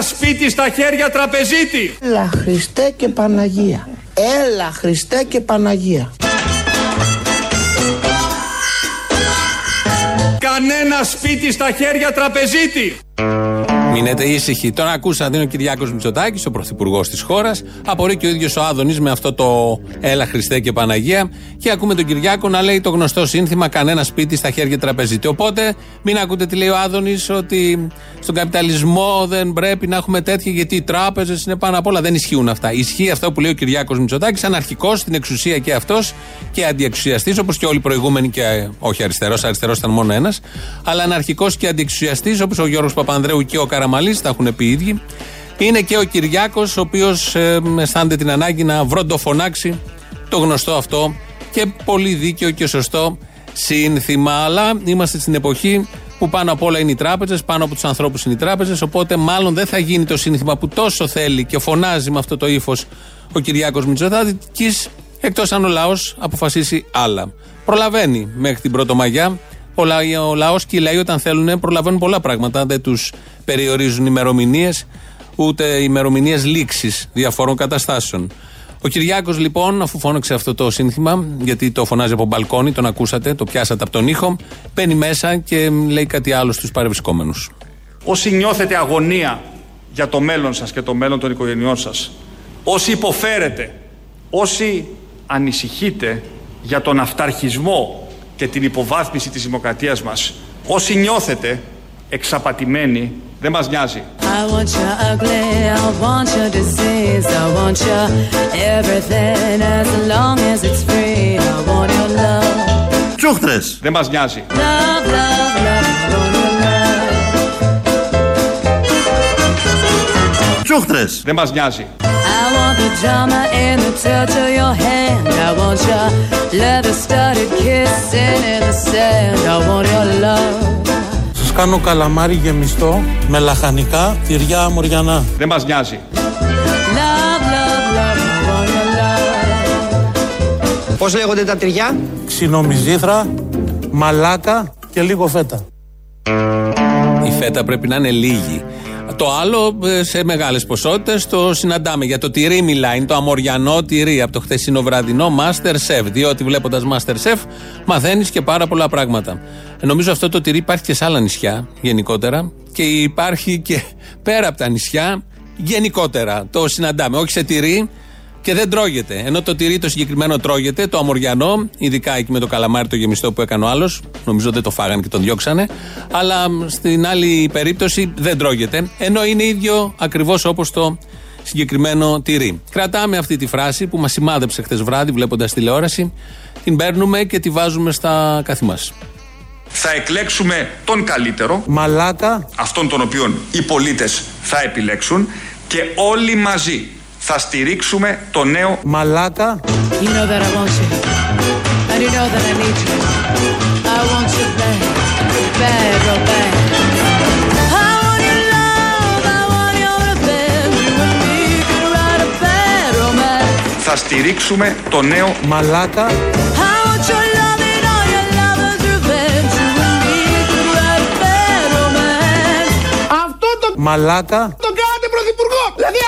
Κανένα σπίτι στα χέρια τραπεζίτη. Έλα Χριστέ και Παναγία. Έλα Χριστέ και Παναγία. Κανένα σπίτι στα χέρια τραπεζίτη. Μείνετε ήσυχοι. Τον ακούσατε, είναι ο Κυριάκος Μητσοτάκης, ο πρωθυπουργός της χώρας. Απορεί και ο ίδιος ο Άδωνης με αυτό το Έλα Χριστέ και Παναγία. Και ακούμε τον Κυριάκο να λέει το γνωστό σύνθημα Κανένα σπίτι στα χέρια τραπεζίτη. Οπότε μην ακούτε τι λέει ο Άδωνης ότι στον καπιταλισμό δεν πρέπει να έχουμε τέτοια γιατί οι τράπεζες είναι πάνω απ' όλα. Δεν ισχύουν αυτά. Ισχύει αυτό που λέει ο Κυριάκος Μητσοτάκης, αναρχικός στην εξουσία και αυτός και αντιεξουσιαστής όπως και όλοι οι προηγούμενοι και όχι αριστερός, αριστερός ήταν μόνο ένας. Αλλά αναρχικός και αντιεξουσιαστής όπως ο Γιώργος Παπανδρέου και ο Καραμαλή, τα έχουν πει οι ίδιοι. Είναι και ο Κυριάκος, ο οποίος ε, αισθάνεται την ανάγκη να βροντοφωνάξει το γνωστό αυτό και πολύ δίκαιο και σωστό σύνθημα. Αλλά είμαστε στην εποχή που πάνω απ' όλα είναι οι τράπεζες, πάνω από τους ανθρώπους είναι οι τράπεζες. Οπότε μάλλον δεν θα γίνει το σύνθημα που τόσο θέλει και φωνάζει με αυτό το ύφος ο Κυριάκος Μητσοτάκη, εκτός αν ο λαός αποφασίσει άλλα. Προλαβαίνει μέχρι την Πρωτομαγιά. Ο, λα, ο λαός και οι λαοί όταν θέλουν προλαβαίνουν πολλά πράγματα. Δεν τους περιορίζουν ημερομηνίες, ούτε ημερομηνίες λήξη διαφόρων καταστάσεων. Ο Κυριάκος λοιπόν, αφού φώναξε αυτό το σύνθημα, γιατί το φωνάζει από μπαλκόνι, τον ακούσατε, το πιάσατε από τον ήχο, μπαίνει μέσα και λέει κάτι άλλο στους παρευρισκόμενους. Όσοι νιώθετε αγωνία για το μέλλον σας και το μέλλον των οικογενειών σας, όσοι υποφέρετε, όσοι ανησυχείτε για τον αυταρχισμό και την υποβάθμιση της δημοκρατίας μας, όσοι νιώθετε εξαπατημένοι, δεν μας νοιάζει. I want you ugly, I want your disease, I want you everything as long as it's free. I want your love. Τσούχτρες. Δεν μας νοιάζει. Love, love, love, I want your love. Τσούχτρες. Δεν μας νοιάζει. I want the drama in the touch of your hand. I want your leather studded kissing in the sand. I want your love. Σας κάνω καλαμάρι γεμιστό με λαχανικά τυριά αμοριανά. Δεν μας νοιάζει. Love, love, love, I want your love. Πώς λέγονται τα τριγιά; Ξινομιζήθρα, μαλάκα και λίγο φέτα. Η φέτα πρέπει να είναι λίγη. Το άλλο ε, σε μεγάλες ποσότητες το συναντάμε. Για το τυρί μιλάει, είναι το αμοριανό τυρί από το χθεσινό βραδινό Master Chef. Διότι βλέποντας Master Chef μαθαίνεις και πάρα πολλά πράγματα. Ε, νομίζω αυτό το τυρί υπάρχει και σε άλλα νησιά γενικότερα και υπάρχει και πέρα από τα νησιά γενικότερα. Το συναντάμε. Όχι σε τυρί, και δεν τρώγεται. Ενώ το τυρί το συγκεκριμένο τρώγεται, το αμοριανό, ειδικά εκεί με το καλαμάρι το γεμιστό που έκανε ο άλλος. Νομίζω δεν το φάγανε και τον διώξανε. Αλλά μ, στην άλλη περίπτωση δεν τρώγεται. Ενώ είναι ίδιο ακριβώς όπως το συγκεκριμένο τυρί. Κρατάμε αυτή τη φράση που μας σημάδεψε χθες βράδυ βλέποντας τηλεόραση. Την παίρνουμε και τη βάζουμε στα καθημά. Θα εκλέξουμε τον καλύτερο, Μαλάκα, αυτόν τον οποίον οι πολίτες θα επιλέξουν και όλοι μαζί θα στηρίξουμε το νέο μαλάτα. Θα στηρίξουμε το νέο μαλάτα. Αυτό το μαλάτα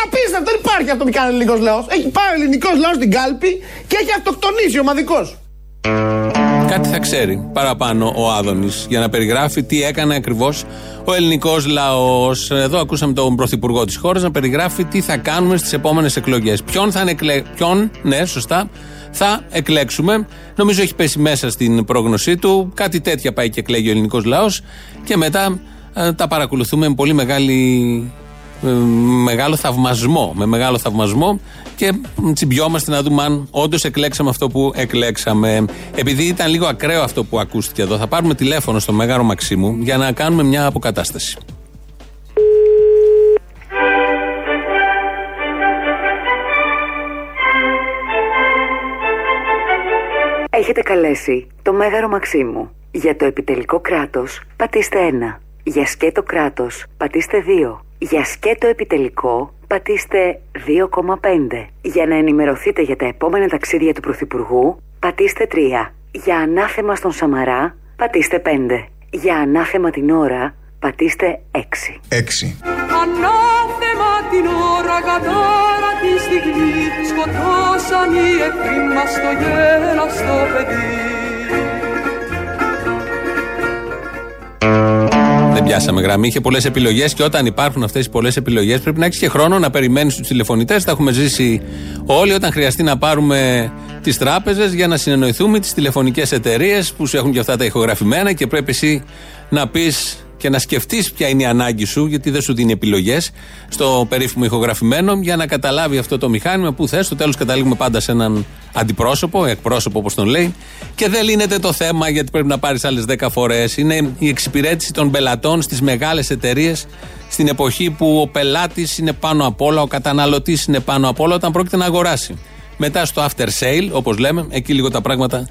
απίστευτο, δεν υπάρχει αυτό που κάνει ο ελληνικός λαός. Έχει πάει ο ελληνικός λαός στην κάλπη και έχει αυτοκτονήσει ομαδικό. Κάτι θα ξέρει παραπάνω ο Άδωνης για να περιγράφει τι έκανε ακριβώς ο ελληνικός λαός. Εδώ ακούσαμε τον πρωθυπουργό της χώρας να περιγράφει τι θα κάνουμε στις επόμενες εκλογές. Ποιον θα εκλε... Ποιον, ναι, σωστά, θα εκλέξουμε. Νομίζω έχει πέσει μέσα στην πρόγνωσή του. Κάτι τέτοια πάει και εκλέγει ο ελληνικός λαός. Και μετά ε, τα παρακολουθούμε με πολύ μεγάλη ε, μεγάλο θαυμασμό. Με μεγάλο θαυμασμό και τσιμπιόμαστε να δούμε αν όντως εκλέξαμε αυτό που εκλέξαμε. Επειδή ήταν λίγο ακραίο αυτό που ακούστηκε εδώ, θα πάρουμε τηλέφωνο στο Μέγαρο Μαξίμου για να κάνουμε μια αποκατάσταση. Έχετε καλέσει το Μέγαρο Μαξίμου. Για το επιτελικό κράτος, πατήστε 1. Για σκέτο κράτος, πατήστε 2. Για σκέτο επιτελικό, πατήστε 2,5. Για να ενημερωθείτε για τα επόμενα ταξίδια του Πρωθυπουργού, πατήστε 3. Για ανάθεμα στον Σαμαρά, πατήστε 5. Για ανάθεμα την ώρα, πατήστε 6. 6. ανάθεμα την ώρα κατάρα τη στιγμή σκοτώσαν οι εχθροί μας το γέλαστο παιδί. Δεν πιάσαμε γραμμή. Είχε πολλές επιλογές και όταν υπάρχουν αυτές οι πολλές επιλογές πρέπει να έχεις και χρόνο να περιμένεις τους τηλεφωνητές. Τα έχουμε ζήσει όλοι όταν χρειαστεί να πάρουμε τις τράπεζες για να συνεννοηθούμε τις τηλεφωνικές εταιρείες που σου έχουν και αυτά τα ηχογραφημένα και πρέπει εσύ να πεις και να σκεφτείς ποια είναι η ανάγκη σου, γιατί δεν σου δίνει επιλογές στο περίφημο ηχογραφημένο, για να καταλάβει αυτό το μηχάνημα που θες. Στο τέλος καταλήγουμε πάντα σε έναν αντιπρόσωπο, εκπρόσωπο όπως τον λέει, και δεν λύνεται το θέμα γιατί πρέπει να πάρεις άλλες 10 φορές. Είναι η εξυπηρέτηση των πελατών στις μεγάλες εταιρείες στην εποχή που ο πελάτης είναι πάνω απ' όλα, ο καταναλωτής είναι πάνω απ' όλα όταν πρόκειται να αγοράσει. Μετά στο after sale, όπως λέμε, εκεί λίγο τα πράγματα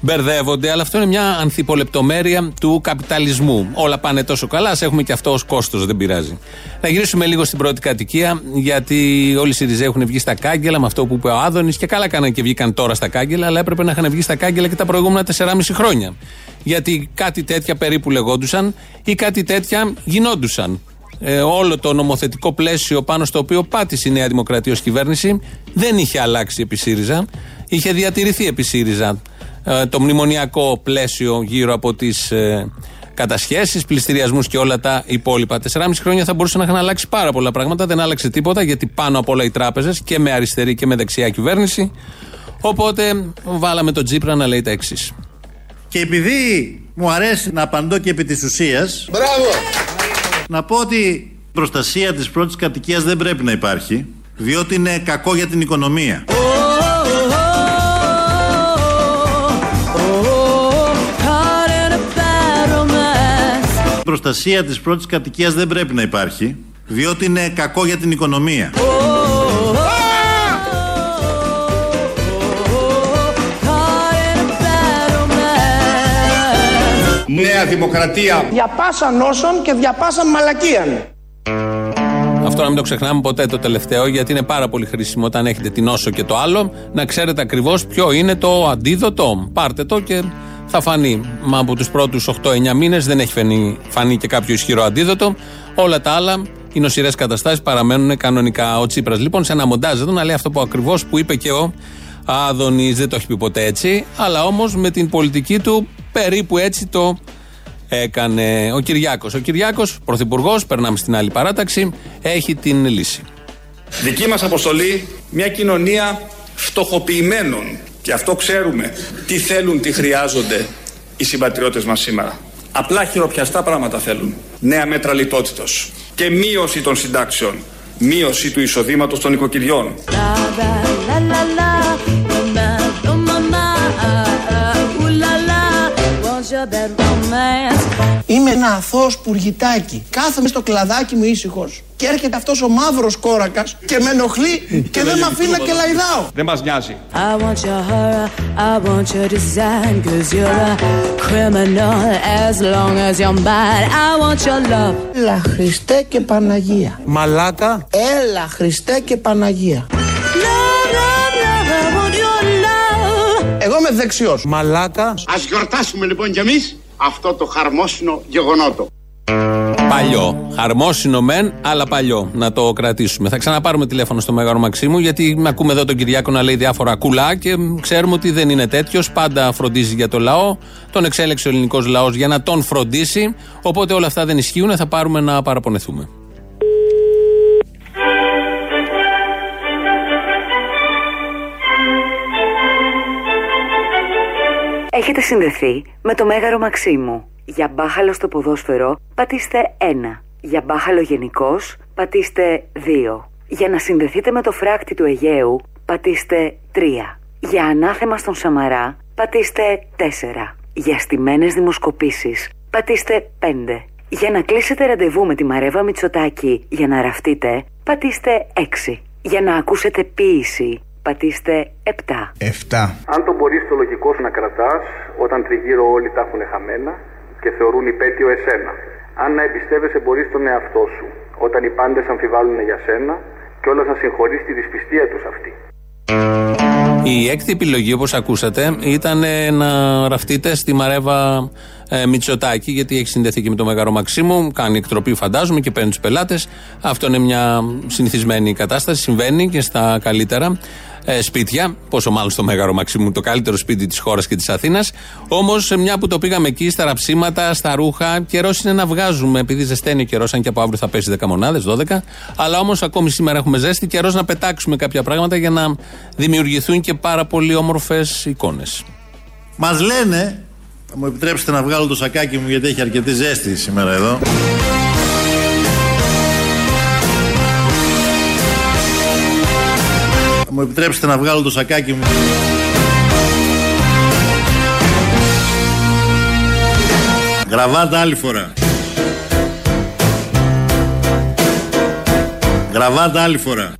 μπερδεύονται, αλλά αυτό είναι μια ανθιπολεπτομέρεια του καπιταλισμού. Όλα πάνε τόσο καλά, α έχουμε και αυτό ως κόστος, δεν πειράζει. Να γυρίσουμε λίγο στην πρώτη κατοικία, γιατί όλοι οι ΣΥΡΙΖΑ έχουν βγει στα κάγκελα με αυτό που είπε ο Άδωνης και καλά κάνανε και βγήκαν τώρα στα κάγκελα, αλλά έπρεπε να είχαν βγει στα κάγκελα και τα προηγούμενα 4,5 χρόνια. Γιατί κάτι τέτοια περίπου λεγόντουσαν ή κάτι τέτοια γινόντουσαν. Ε, όλο το νομοθετικό πλαίσιο πάνω στο οποίο πάτησε η Νέα Δημοκρατία ως κυβέρνηση δεν είχε αλλάξει επί ΣΥΡΙΖΑ. Είχε διατηρηθεί επί ΣΥΡΙΖΑ ε, το μνημονιακό πλαίσιο γύρω από τις ε, κατασχέσεις, πληστηριασμούς και όλα τα υπόλοιπα. 4,5 χρόνια θα μπορούσε να είχαν αλλάξει πάρα πολλά πράγματα. Δεν άλλαξε τίποτα γιατί πάνω απ' όλα οι τράπεζες και με αριστερή και με δεξιά κυβέρνηση. Οπότε βάλαμε τον Τζίπρα να λέει τα εξής. Και επειδή μου αρέσει να απαντώ και επί της ουσίας Μπράβο! Να πω ότι η προστασία της πρώτης κατοικίας δεν πρέπει να υπάρχει Διότι είναι κακό για την οικονομία προστασία της πρώτης κατοικίας δεν πρέπει να υπάρχει Διότι είναι κακό για την οικονομία Caught in a bad romance. Νέα Δημοκρατία. Διαπάσαν όσων και διαπάσαν μαλακίαν. Αυτό να μην το ξεχνάμε ποτέ το τελευταίο, γιατί είναι πάρα πολύ χρήσιμο όταν έχετε την όσο και το άλλο να ξέρετε ακριβώς ποιο είναι το αντίδοτο. Πάρτε το και θα φανεί. Μα από τους πρώτους 8-9 μήνες δεν έχει φανεί, φανεί και κάποιο ισχυρό αντίδοτο. Όλα τα άλλα, οι νοσηρές καταστάσεις παραμένουν κανονικά. Ο Τσίπρας λοιπόν σε ένα μοντάζ εδώ να λέει αυτό που ακριβώς που είπε και ο Άδωνης. Δεν το έχει πει ποτέ έτσι, αλλά όμως με την πολιτική του περίπου έτσι το έκανε ο Κυριάκος. Ο Κυριάκος, πρωθυπουργός, περνάμε στην άλλη παράταξη, έχει την λύση. Δική μας αποστολή μια κοινωνία φτωχοποιημένων και αυτό ξέρουμε τι θέλουν, τι χρειάζονται οι συμπατριώτες μας σήμερα. Απλά χειροπιαστά πράγματα θέλουν. Νέα μέτρα λιτότητος και μείωση των συντάξεων. Μείωση του εισοδήματος των οικοκυριών. Είμαι ένα αθώος πουργητάκι. Κάθομαι στο κλαδάκι μου ήσυχος. Και έρχεται αυτός ο μαύρος κόρακας και με ενοχλεί και δεν με αφήνει να κελαϊδάω. Δεν μας νοιάζει. I want your horror, I want your design, cause you're a criminal as long as you're mine. I want your love. Έλα Χριστέ και Παναγία. Μαλάκα. Έλα Χριστέ και Παναγία. Love, love, love, I want your love. Εγώ είμαι δεξιός. Μαλάκα. Ας γιορτάσουμε λοιπόν κι εμείς αυτό το χαρμόσυνο γεγονότο. Παλιό. Χαρμόσυνο μεν, αλλά παλιό. Να το κρατήσουμε. Θα ξαναπάρουμε τηλέφωνο στο Μέγαρο Μαξίμου, γιατί ακούμε εδώ τον Κυριάκο να λέει διάφορα κουλά και ξέρουμε ότι δεν είναι τέτοιος. Πάντα φροντίζει για το λαό. Τον εξέλεξε ο ελληνικός λαός για να τον φροντίσει. Οπότε όλα αυτά δεν ισχύουν. Θα πάρουμε να παραπονεθούμε. Έχετε συνδεθεί με το Μέγαρο Μαξίμου. Για μπάχαλο στο ποδόσφαιρο, πατήστε 1. Για μπάχαλο γενικώς, πατήστε 2. Για να συνδεθείτε με το φράκτη του Αιγαίου, πατήστε 3. Για ανάθεμα στον Σαμαρά, πατήστε 4. Για στιμένες δημοσκοπήσεις, πατήστε 5. Για να κλείσετε ραντεβού με τη Μαρέβα Μητσοτάκη για να ραφτείτε, πατήστε 6. Για να ακούσετε ποίηση, πατήστε 7. 7. Αν τον μπορείς το λογικό σου να κρατάς όταν τριγύρω όλοι τα έχουν χαμένα και θεωρούν υπέτειο εσένα. Αν να εμπιστεύεσαι μπορείς τον εαυτό σου όταν οι πάντες αμφιβάλλουν για σένα και όλα να συγχωρείς τη δυσπιστία τους αυτή. Η έκτη επιλογή, όπως ακούσατε, ήταν ε, να ραφτείτε στη Μαρέβα ε, Μητσοτάκη, γιατί έχει συνδεθεί και με το Μέγαρο Μαξίμου. Κάνει εκτροπή, φαντάζομαι, και παίρνει τους πελάτες. Αυτό είναι μια συνηθισμένη κατάσταση. Συμβαίνει και στα καλύτερα ε, σπίτια. Πόσο μάλλον στο Μέγαρο Μαξίμου, το καλύτερο σπίτι της χώρας και της Αθήνας. Όμως, μια που το πήγαμε εκεί, στα ραψίματα, στα ρούχα, καιρός είναι να βγάζουμε, επειδή ζεσταίνει ο καιρός, αν και από αύριο θα πέσει 10 μονάδες, 12. Αλλά όμως, ακόμη σήμερα έχουμε ζέστη, καιρός να πετάξουμε κάποια πράγματα για να δημιουργηθούν και πάρα πολύ όμορφες εικόνες. Μας λένε, θα μου επιτρέψετε να βγάλω το σακάκι μου γιατί έχει αρκετή ζέστη σήμερα εδώ. Μου επιτρέψετε να βγάλω το σακάκι μου. Γραβάτα άλλη φορά. Γραβάτα άλλη φορά.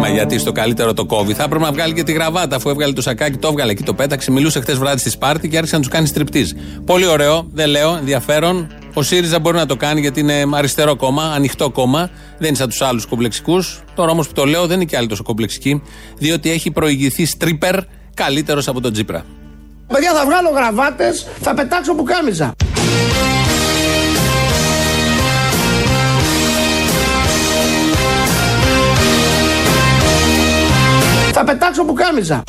Μα γιατί στο καλύτερο το κόβει. Θα έπρεπε να βγάλει και τη γραβάτα αφού έβγαλε το σακάκι, το έβγαλε εκεί, το πέταξε. Μιλούσε χτε βράδυ στη Σπάρτη και άρχισε να τους κάνει στριπτή. Πολύ ωραίο, δεν λέω, ενδιαφέρον. Ο ΣΥΡΙΖΑ μπορεί να το κάνει γιατί είναι αριστερό κόμμα, ανοιχτό κόμμα. Δεν είναι σαν τους άλλους κομπλεξικούς. Τώρα όμω που το λέω δεν είναι και άλλοι τόσο κομπλεξικοί, διότι έχει προηγηθεί στρίπερ καλύτερος από τον Τζίπρα. Παιδιά θα βγάλω γραβάτες, θα πετάξω πουκάμιζα. Θα πετάξω πουκάμιζα.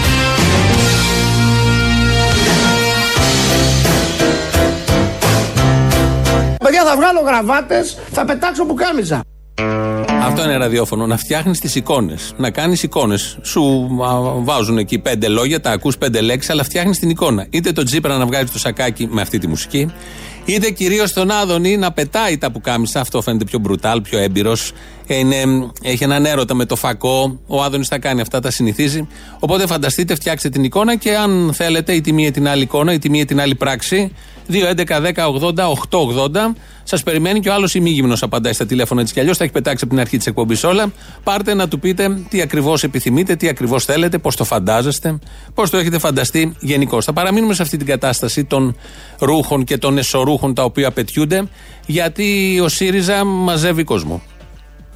Παιδιά θα βγάλω γραβάτες, θα πετάξω πουκάμιζα. Αυτό είναι ραδιόφωνο. Να φτιάχνεις τις εικόνες. Να κάνεις εικόνες. Σου α, βάζουν εκεί πέντε λόγια, τα ακούς πέντε λέξεις, αλλά φτιάχνεις την εικόνα. Είτε τον Τζίπρα να βγάζει το σακάκι με αυτή τη μουσική, είτε κυρίως τον Άδωνη να πετάει τα πουκάμισα. Αυτό φαίνεται πιο μπρουτάλ, πιο έμπειρος. Έχει έναν έρωτα με το φακό. Ο Άδωνης τα κάνει αυτά, τα συνηθίζει. Οπότε φανταστείτε, φτιάξτε την εικόνα και αν θέλετε η τη μία την άλλη εικόνα, η τη μία την άλλη πράξη. 2, 11, 10, 80, 8, 80. Σας περιμένει και ο άλλος ημίγυμνος απαντάει στα τηλέφωνα έτσι κι αλλιώς. Τα έχεις πετάξει από την αρχή της εκπομπής όλα. Πάρτε να του πείτε τι ακριβώς επιθυμείτε, τι ακριβώς θέλετε, πώς το φαντάζεστε, πώς το έχετε φανταστεί γενικώς. Θα παραμείνουμε σε αυτή την κατάσταση των ρούχων και των εσωρούχων τα οποία πετιούνται, γιατί ο ΣΥΡΙΖΑ μαζεύει κόσμο.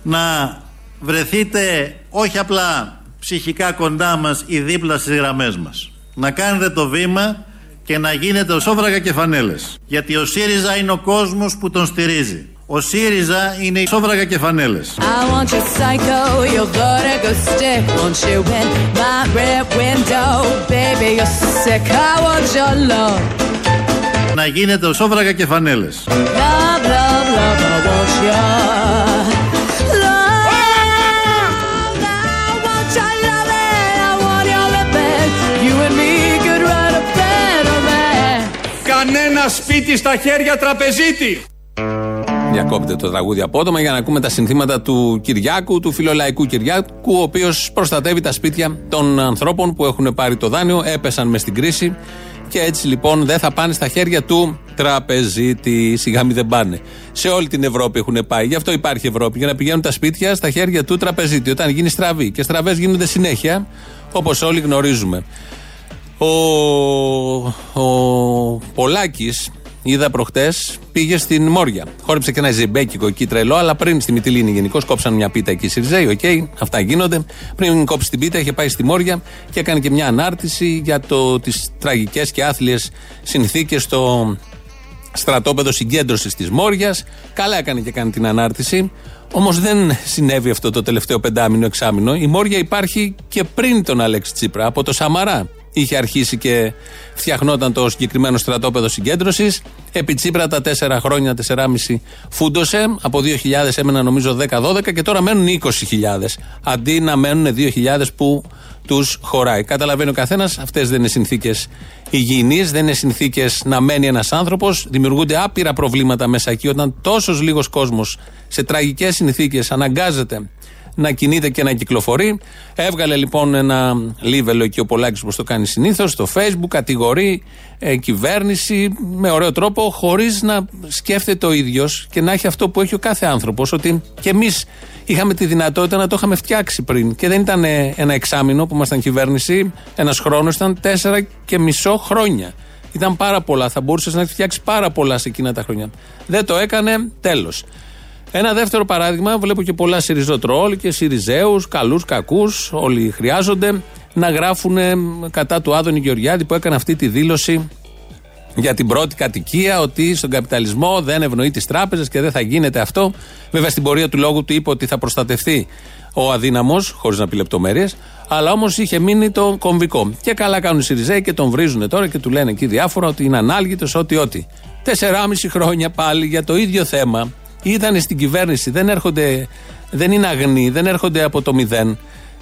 να βρεθείτε όχι απλά ψυχικά κοντά μας ή δίπλα στις γραμμές μας. Να κάνετε το βήμα και να γίνετε σόβρακα και φανέλες. Γιατί ο ΣΥΡΙΖΑ είναι ο κόσμος που τον στηρίζει. Ο ΣΥΡΙΖΑ είναι οι σόβρακα και φανέλες. I want your psycho, your vertigo Κανένα σπίτι στα χέρια τραπεζίτη. Διακόπτε το τραγούδι απότομα για να ακούμε τα συνθήματα του Κυριάκου, του φιλολαϊκού Κυριάκου, ο οποίος προστατεύει τα σπίτια των ανθρώπων που έχουν πάρει το δάνειο, έπεσαν μες στην κρίση και έτσι λοιπόν δεν θα πάνε στα χέρια του τραπεζίτη. Σιγά μην δεν πάνε. Σε όλη την Ευρώπη έχουν πάει. Γι' αυτό υπάρχει Ευρώπη. Για να πηγαίνουν τα σπίτια στα χέρια του τραπεζίτη. Όταν γίνει στραβή. Και στραβές γίνονται συνέχεια, όπως όλοι γνωρίζουμε. Ο, ο Πολάκης είδα προχτές, πήγε στην Μόρια. Χόρεψε και ένα ζεμπέκικο εκεί τρελό, αλλά πριν στη Μυτιλίνη γενικώ κόψαν μια πίτα εκεί Σιριζέη. Οκ, αυτά γίνονται. Πριν κόψει την πίτα, είχε πάει στη Μόρια και έκανε και μια ανάρτηση για τις τραγικές και άθλιες συνθήκες στο στρατόπεδο συγκέντρωσης της Μόριας. Καλά έκανε και κάνει την ανάρτηση. Όμως δεν συνέβη αυτό το τελευταίο πεντάμηνο, εξάμινο. Η Μόρια υπάρχει και πριν τον Αλέξη Τσίπρα, από το Σαμαρά. Είχε αρχίσει και φτιαχνόταν το συγκεκριμένο στρατόπεδο συγκέντρωσης. Επί Τσίπρα τα τέσσερα χρόνια, 4,5 φούντωσε. Από 2.000 έμεναν νομίζω 10-12 και τώρα μένουν 20.000. Αντί να μένουν 2.000 που τους χωράει. Καταλαβαίνει ο καθένας, αυτές δεν είναι συνθήκες υγιεινεί, δεν είναι συνθήκες να μένει ένας άνθρωπος. Δημιουργούνται άπειρα προβλήματα μέσα εκεί όταν τόσος λίγος κόσμος σε τραγικές συνθήκες αναγκάζεται να κινείται και να κυκλοφορεί. Έβγαλε λοιπόν ένα λίβελο εκεί ο Πολάκης όπως το κάνει συνήθως στο Facebook, κατηγορεί ε, κυβέρνηση με ωραίο τρόπο, χωρίς να σκέφτεται ο ίδιος και να έχει αυτό που έχει ο κάθε άνθρωπος. Ότι και εμείς είχαμε τη δυνατότητα να το είχαμε φτιάξει πριν. Και δεν ήταν ε, ένα εξάμεινο που ήμασταν κυβέρνηση, ένας χρόνος, ήταν τέσσερα και μισό χρόνια. Ήταν πάρα πολλά. Θα μπορούσες να έχεις φτιάξει πάρα πολλά σε εκείνα τα χρόνια. Δεν το έκανε, τέλος. Ένα δεύτερο παράδειγμα, βλέπω και πολλά Σιριζοτρόλ και Σιριζέους, καλούς, κακούς, όλοι χρειάζονται. να γράφουν ε, κατά του Άδωνη Γεωργιάδη που έκανε αυτή τη δήλωση για την πρώτη κατοικία ότι στον καπιταλισμό δεν ευνοεί τις τράπεζες και δεν θα γίνεται αυτό. Βέβαια στην πορεία του λόγου του είπε ότι θα προστατευτεί ο αδύναμος, χωρίς να πει λεπτομέρειες, αλλά όμως είχε μείνει το κομβικό. Και καλά κάνουν οι Σιριζέοι και τον βρίζουν τώρα και του λένε εκεί διάφορα ότι είναι ανάλγητος, ότι ότι. Τεσσεράμιση χρόνια πάλι για το ίδιο θέμα. Ήταν στην κυβέρνηση, δεν έρχονται, δεν είναι αγνοί, δεν έρχονται από το μηδέν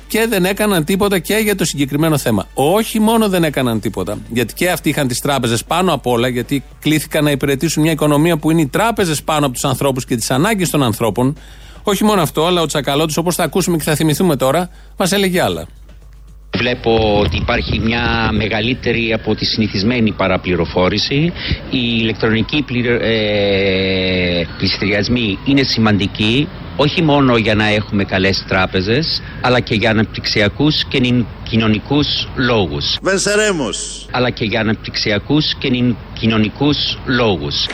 και δεν έκαναν τίποτα και για το συγκεκριμένο θέμα. Όχι μόνο δεν έκαναν τίποτα, γιατί και αυτοί είχαν τις τράπεζες πάνω απ' όλα, γιατί κλήθηκαν να υπηρετήσουν μια οικονομία που είναι οι τράπεζες πάνω από τους ανθρώπους και τις ανάγκες των ανθρώπων. Όχι μόνο αυτό, αλλά ο Τσακαλώτης όπως θα ακούσουμε και θα θυμηθούμε τώρα, μας έλεγε άλλα. Βλέπω ότι υπάρχει μια μεγαλύτερη από τη συνηθισμένη παραπληροφόρηση. Οι ηλεκτρονικοί πληρω... ε... πληστηριασμοί είναι σημαντικοί όχι μόνο για να έχουμε καλές τράπεζες αλλά και για αναπτυξιακούς και νυν- κοινωνικούς λόγους. Βενσερέμος. Αλλά και για αναπτυξιακούς και νυν- κοινωνικούς λόγους.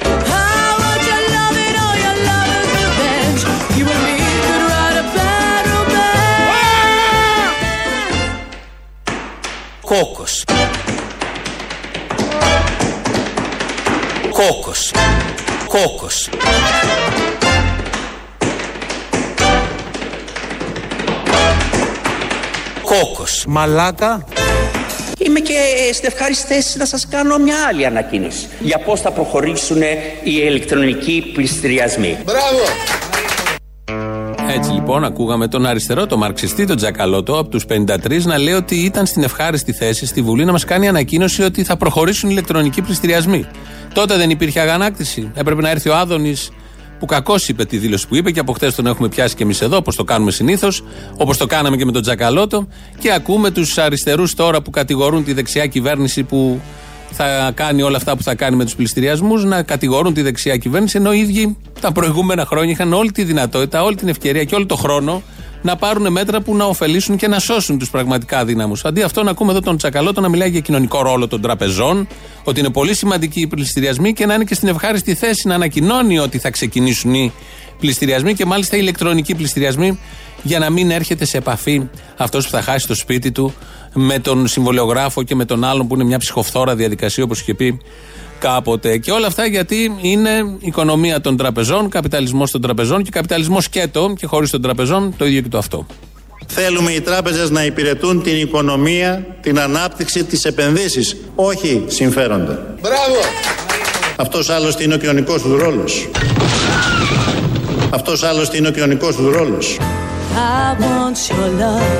Κόκος. Κόκος. Κόκος. Κόκος. Μαλάκα. Είμαι και στην ευχάριστη θέση να σας κάνω μια άλλη ανακοίνωση για πώς θα προχωρήσουν οι ηλεκτρονικοί πληστηριασμοί. Έτσι λοιπόν, ακούγαμε τον αριστερό, τον μαρξιστή, τον Τζακαλώτο, από τους 53, να λέει ότι ήταν στην ευχάριστη θέση στη Βουλή να μας κάνει ανακοίνωση ότι θα προχωρήσουν οι ηλεκτρονικοί πληστηριασμοί. Τότε δεν υπήρχε αγανάκτηση. Έπρεπε να έρθει ο Άδωνης, που κακώς είπε τη δήλωση που είπε και από χτε τον έχουμε πιάσει και εμείς εδώ, όπως το κάνουμε συνήθως, όπως το κάναμε και με τον Τζακαλώτο. Και ακούμε τους αριστερούς τώρα που κατηγορούν τη δεξιά κυβέρνηση που θα κάνει όλα αυτά που θα κάνει με τους πληστηριασμούς, να κατηγορούν τη δεξιά κυβέρνηση, ενώ οι ίδιοι τα προηγούμενα χρόνια είχαν όλη τη δυνατότητα, όλη την ευκαιρία και όλο το χρόνο να πάρουν μέτρα που να ωφελήσουν και να σώσουν τους πραγματικά αδύναμους. Αντί αυτό, να ακούμε εδώ τον Τσακαλώτο να μιλάει για κοινωνικό ρόλο των τραπεζών, ότι είναι πολύ σημαντικοί οι πληστηριασμοί και να είναι και στην ευχάριστη θέση να ανακοινώνει ότι θα ξεκινήσουν οι πληστηριασμοί και μάλιστα οι ηλεκτρονικοί πληστηριασμοί για να μην έρχεται σε επαφή αυτός που θα χάσει το σπίτι του με τον συμβολιογράφο και με τον άλλον που είναι μια ψυχοφθόρα διαδικασία όπως είχε πει κάποτε. Και όλα αυτά γιατί είναι οικονομία των τραπεζών, καπιταλισμός των τραπεζών και καπιταλισμός σκέτο και χωρίς των τραπεζών το ίδιο και το αυτό. Θέλουμε οι τράπεζες να υπηρετούν την οικονομία, την ανάπτυξη, τις επενδύσεις, όχι συμφέροντα. Μπράβο. Αυτός άλλωστε είναι ο κοινωνικός τους ρόλος. Αυτός άλλωστε είναι ο κοινωνικός τους ρόλος. I want your love.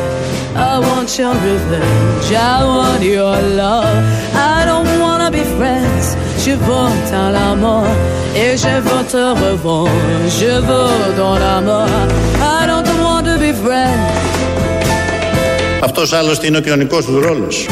I want your revenge. I want your love. I don't wanna be friends. Je veux dans la mort et je veux te revoir. Je veux dans la mort. I don't want to be friends. Αυτός άλλωστε είναι ο κοινωνικός του ρόλος.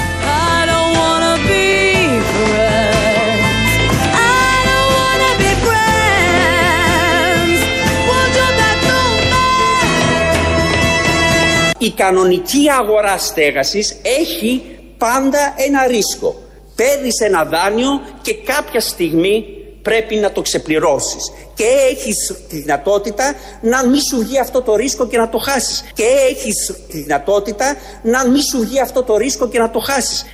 Η κανονική αγορά στέγασης έχει πάντα ένα ρίσκο. Παίρνεις ένα δάνειο και κάποια στιγμή πρέπει να το ξεπληρώσεις. Και έχεις τη δυνατότητα να μη σου βγει αυτό το ρίσκο και να το χάσεις. Και έχεις τη δυνατότητα να μη σου βγει αυτό το ρίσκο και να το χάσεις.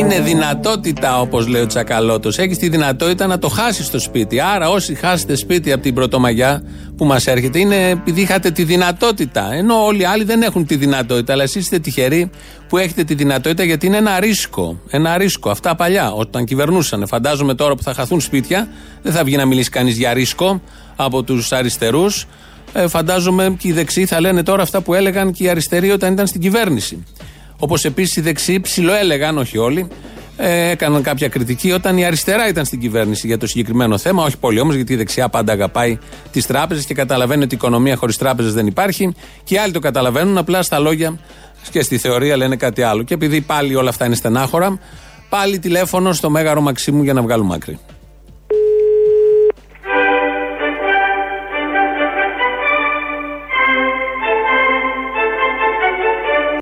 Είναι δυνατότητα, όπως λέει ο Τσακαλώτος. Έχεις τη δυνατότητα να το χάσεις το σπίτι. Άρα, όσοι χάσετε σπίτι από την Πρωτομαγιά που μας έρχεται, είναι επειδή είχατε τη δυνατότητα. Ενώ όλοι οι άλλοι δεν έχουν τη δυνατότητα. Αλλά εσείς είστε τυχεροί που έχετε τη δυνατότητα γιατί είναι ένα ρίσκο. Ένα ρίσκο. Αυτά παλιά, όταν κυβερνούσαν. Φαντάζομαι τώρα που θα χαθούν σπίτια, δεν θα βγει να μιλήσει κανείς για ρίσκο από τους αριστερούς. Ε, φαντάζομαι και οι δεξιοί θα λένε τώρα αυτά που έλεγαν και οι αριστεροί όταν ήταν στην κυβέρνηση. Όπως επίσης οι δεξιοί ψιλοέλεγαν, όχι όλοι, ε, έκαναν κάποια κριτική όταν η αριστερά ήταν στην κυβέρνηση για το συγκεκριμένο θέμα. Όχι πολύ όμως, γιατί η δεξιά πάντα αγαπάει τις τράπεζες και καταλαβαίνει ότι η οικονομία χωρίς τράπεζες δεν υπάρχει. Και οι άλλοι το καταλαβαίνουν, απλά στα λόγια και στη θεωρία λένε κάτι άλλο. Και επειδή πάλι όλα αυτά είναι στενάχωρα, πάλι τηλέφωνο στο Μέγαρο Μαξίμου για να βγάλουμε άκρη.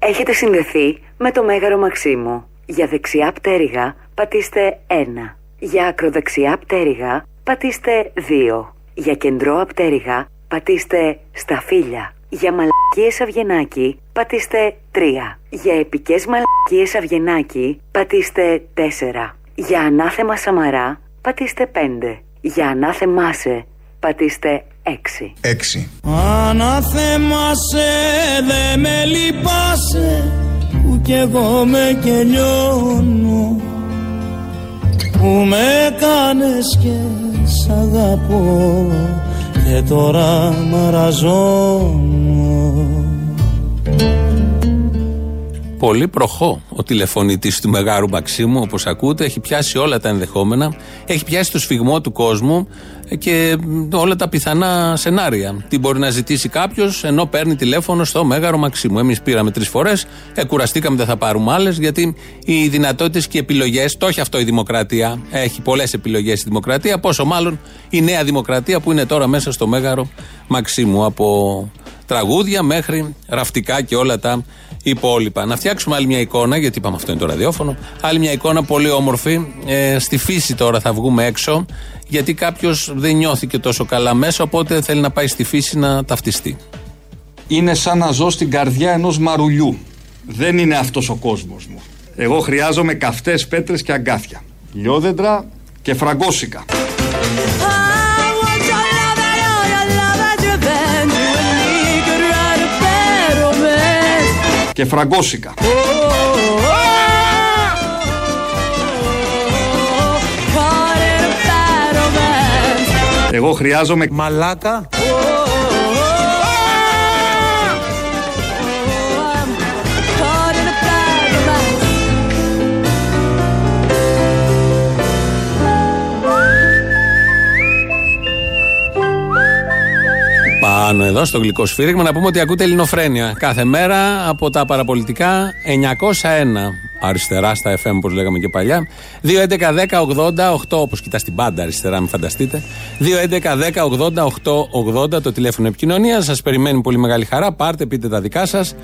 Έχετε συνδεθεί με το Μέγαρο Μαξίμου. Για δεξιά πτέρυγα πατήστε 1. Για ακροδεξιά πτέρυγα πατήστε 2. Για κεντρό απτέρυγα πατήστε στα φύλλα. Για μαλακίες Αυγενάκη, πατήστε 3. Για επικές μαλακίες Αυγενάκη, πατήστε 4. Για ανάθεμα Σαμαρά, πατήστε 5. Για ανάθεμά σε, πατήστε 6. 6. Αναθέμασε δε με λυπάσαι που κι εγώ με και λιώνω που με κάνες και σ' αγαπώ και τώρα μαραζώνω Πολύ προχώ ο τηλεφωνητής του Μεγάρου Μαξίμου, όπως ακούτε, έχει πιάσει όλα τα ενδεχόμενα, έχει πιάσει το σφιγμό του κόσμου και όλα τα πιθανά σενάρια. Τι μπορεί να ζητήσει κάποιος ενώ παίρνει τηλέφωνο στο Μέγαρο Μαξίμου. Εμείς πήραμε τρεις φορές, ε, κουραστήκαμε, δεν θα πάρουμε άλλες, γιατί οι δυνατότητες και οι επιλογές, το έχει αυτό η Δημοκρατία, έχει πολλές επιλογές η Δημοκρατία, πόσο μάλλον η νέα Δημοκρατία που είναι τώρα μέσα στο Μέγαρο Μαξίμου. Από τραγούδια μέχρι ραφτικά και όλα τα υπόλοιπα. Να φτιάξουμε άλλη μια εικόνα, γιατί είπαμε αυτό είναι το ραδιόφωνο. Άλλη μια εικόνα πολύ όμορφη. Ε, στη φύση τώρα θα βγούμε έξω, γιατί κάποιος δεν νιώθηκε τόσο καλά μέσα, οπότε θέλει να πάει στη φύση να ταυτιστεί. Είναι σαν να ζω στην καρδιά ενός μαρουλιού. Δεν είναι αυτός ο κόσμος μου. Εγώ χρειάζομαι καυτές πέτρες και αγκάθια. Λιόδεντρα και φραγκόσικα. Και φραγκόσικα. Εγώ χρειάζομαι Μαλάκα. Πάνω εδώ στο γλυκό σφύριγμα να πούμε ότι ακούτε ελληνοφρένεια. Κάθε μέρα από τα παραπολιτικά 901 αριστερά στα FM όπως λέγαμε και παλιά. 2.11.10.80.8 όπως κοιτάς την πάντα αριστερά μην φανταστείτε. 2.11.10.80.880 το τηλέφωνο επικοινωνίας. Σας περιμένει πολύ μεγάλη χαρά. Πάρτε πείτε τα δικά σας.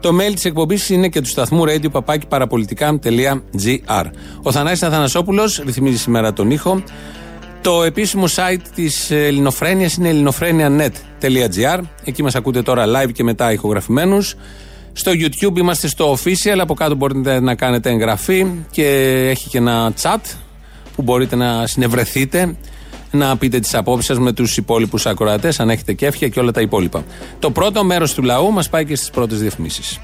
Το mail της εκπομπής είναι και του σταθμού radio παπάκι παραπολιτικά.gr. Ο Θανάσης Αθανασόπουλος ρυθμίζει σήμερα τον ήχο. Το επίσημο site της Ελληνοφρένειας είναι ελληνοφρένια.net.gr Εκεί μας ακούτε τώρα live και μετά ηχογραφημένους. Στο YouTube είμαστε στο official, από κάτω μπορείτε να κάνετε εγγραφή και έχει και ένα chat που μπορείτε να συνευρεθείτε, να πείτε τις απόψεις σας με τους υπόλοιπους ακροατές, αν έχετε κέφια και όλα τα υπόλοιπα. Το πρώτο μέρος του λαού μας πάει και στις πρώτες διαφημίσεις.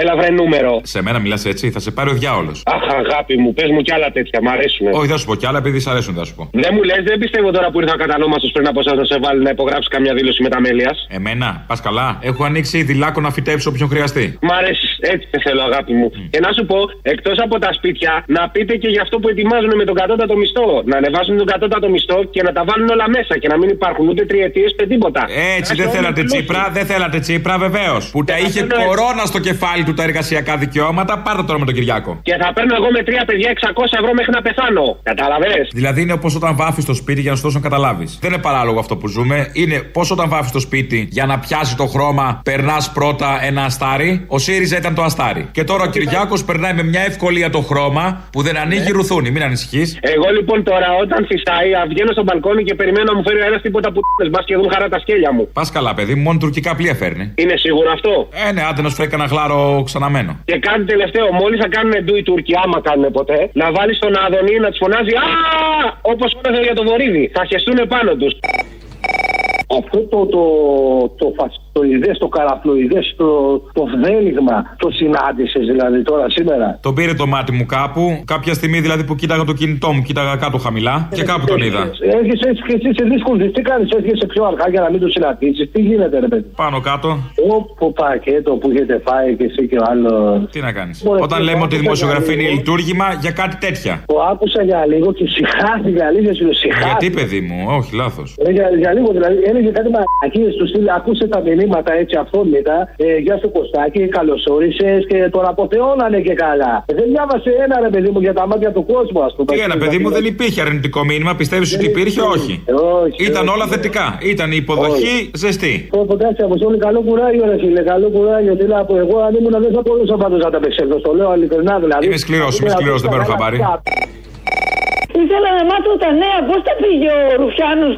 Έλα, βρε νούμερο. Σε μένα μιλάς έτσι, θα σε πάρει ο διάολος. Αχ, αγάπη μου, πες μου κι άλλα τέτοια, μ' αρέσουν. Όχι, θα σου πω κι άλλα επειδή σ' αρέσουν, θα σου πω. Δεν μου λες, δεν πιστεύω τώρα που ήρθα κατανόμαστο πριν από εσάς να σε βάλει να υπογράψει καμιά δήλωση μεταμέλειας. Εμένα, πας καλά. Έχω ανοίξει ήδη λάκκο να φυτέψω όποιον χρειαστεί. Μ' αρέσει, έτσι σε θέλω, αγάπη μου. Και να σου πω, εκτός από τα σπίτια, να πείτε και για αυτό που ετοιμάζουν με τον κατώτατο μισθό. Να ανεβάσουν τον κατώτατο μισθό και να τα βάλουν όλα μέσα και να μην υπάρχουν ούτε τριετίες ούτε τίποτα. Έτσι, Να δεν σε θέλατε ολοκληρώσει. τσίπρα, δεν θέλατε τσίπρα, βεβαίως. Που τα είχε αυτό, ε. κορώνα στο κεφάλι του τα εργασιακά δικαιώματα, πάρτε τώρα με τον Κυριάκο. Και θα παίρνω εγώ με τρία παιδιά 600 ευρώ μέχρι να πεθάνω. Καταλαβέ. Δηλαδή είναι όπως όταν βάφεις το σπίτι για να σου δώσω να καταλάβεις. Δεν είναι παράλογο αυτό που ζούμε. Είναι πώς όταν βάφεις το σπίτι για να πιάσει το χρώμα, περνάς πρώτα ένα αστάρι. Ο ΣΥΡΙΖΑ ήταν το αστάρι. Και τώρα ο Κυριάκος περνάει με μια ευκολία το χρώμα που δεν ανοίγει ρουθούνη. Μην ανησυχείς. Εγώ λοιπόν τώρα όταν φυσάει, α, βγαίνω στο μπαλκόνι και περιμένω να μου φέρει ένας τίποτα που μπα και δουν χαρά τα σκέλια μου. Πας καλά, παιδί μου, μόνο τουρκικά πλοία φέρνει. Είναι σίγουρο αυτό; Ε, ναι, άντε να σου φέρει κανένα γλάρο ξαναμένο. Και κάτι τελευταίο, μόλις θα κάνουν ντου οι Τούρκοι, άμα κάνουν ποτέ, να βάλεις τον Άδωνη να τους φωνάζει Α! Όπως φώναζε για το βορίδι. Θα χεστούν πάνω τους. Αυτό το, το, το φασιστοειδές, το καραπλοειδές, το, το βδέλιγμα, το συνάντησες δηλαδή τώρα σήμερα; Τον πήρε το μάτι μου κάπου. Κάποια στιγμή δηλαδή που κοίταγα το κινητό μου, κοίταγα κάτω χαμηλά και κάπου τον είδα. Έρχεσαι έτσι και εσύ σε δύσκολη. Τι κάνεις, έρχεσαι πιο αργά για να μην το συναντήσεις; Τι γίνεται ρε παιδί; Πάνω κάτω. Όπου πακέτο που έχετε φάει και εσύ και ο άλλος. Τι να κάνεις. Μωρέ, Όταν τι λέμε ότι η άκουσα δημοσιογραφία για είναι λίγο. λειτουργήμα για κάτι τέτοια. Το άκουσα για λίγο και συχάθηκα, αλήθεια σου λέω, συχάθηκα. Γιατί, παιδί μου, όχι, λάθος. Ε, Για, για λίγο δηλαδή, έλεγε κάτι μαλακίε του στυλ. Ακούσε τα μηνύματα έτσι αυθόρμητα. Ε, γεια σου Κωστάκη, καλώ όρισε και τον αποθεώνανε και καλά. Ε, δεν διάβασε ένα ρε παιδί μου για τα μάτια του κόσμου, ας πούμε. Τι ένα, παιδί μου, δεν υπήρχε αρνητικό μήνυμα. Πιστεύεις ότι υπήρχε, όχι. όχι Ήταν όχι, όλα όχι. θετικά. Ήταν η υποδοχή ζεστή. Πω, εντάξει, Αποστόλη, καλό κουράγιο, ρε φίλε. Καλό κουράγιο. Τι να πω, εγώ αν ήμουν δεν θα μπορούσα πάντως να τα απεξέλθω. Το λέω ειλικρινά δηλαδή. Είμαι σκληρός, είμαι σκληρός, δεν παίρνω χαμπάρι. Ήθελα να μάθω τα νέα. Πώς τα πήγε ο Ρουφιάνος;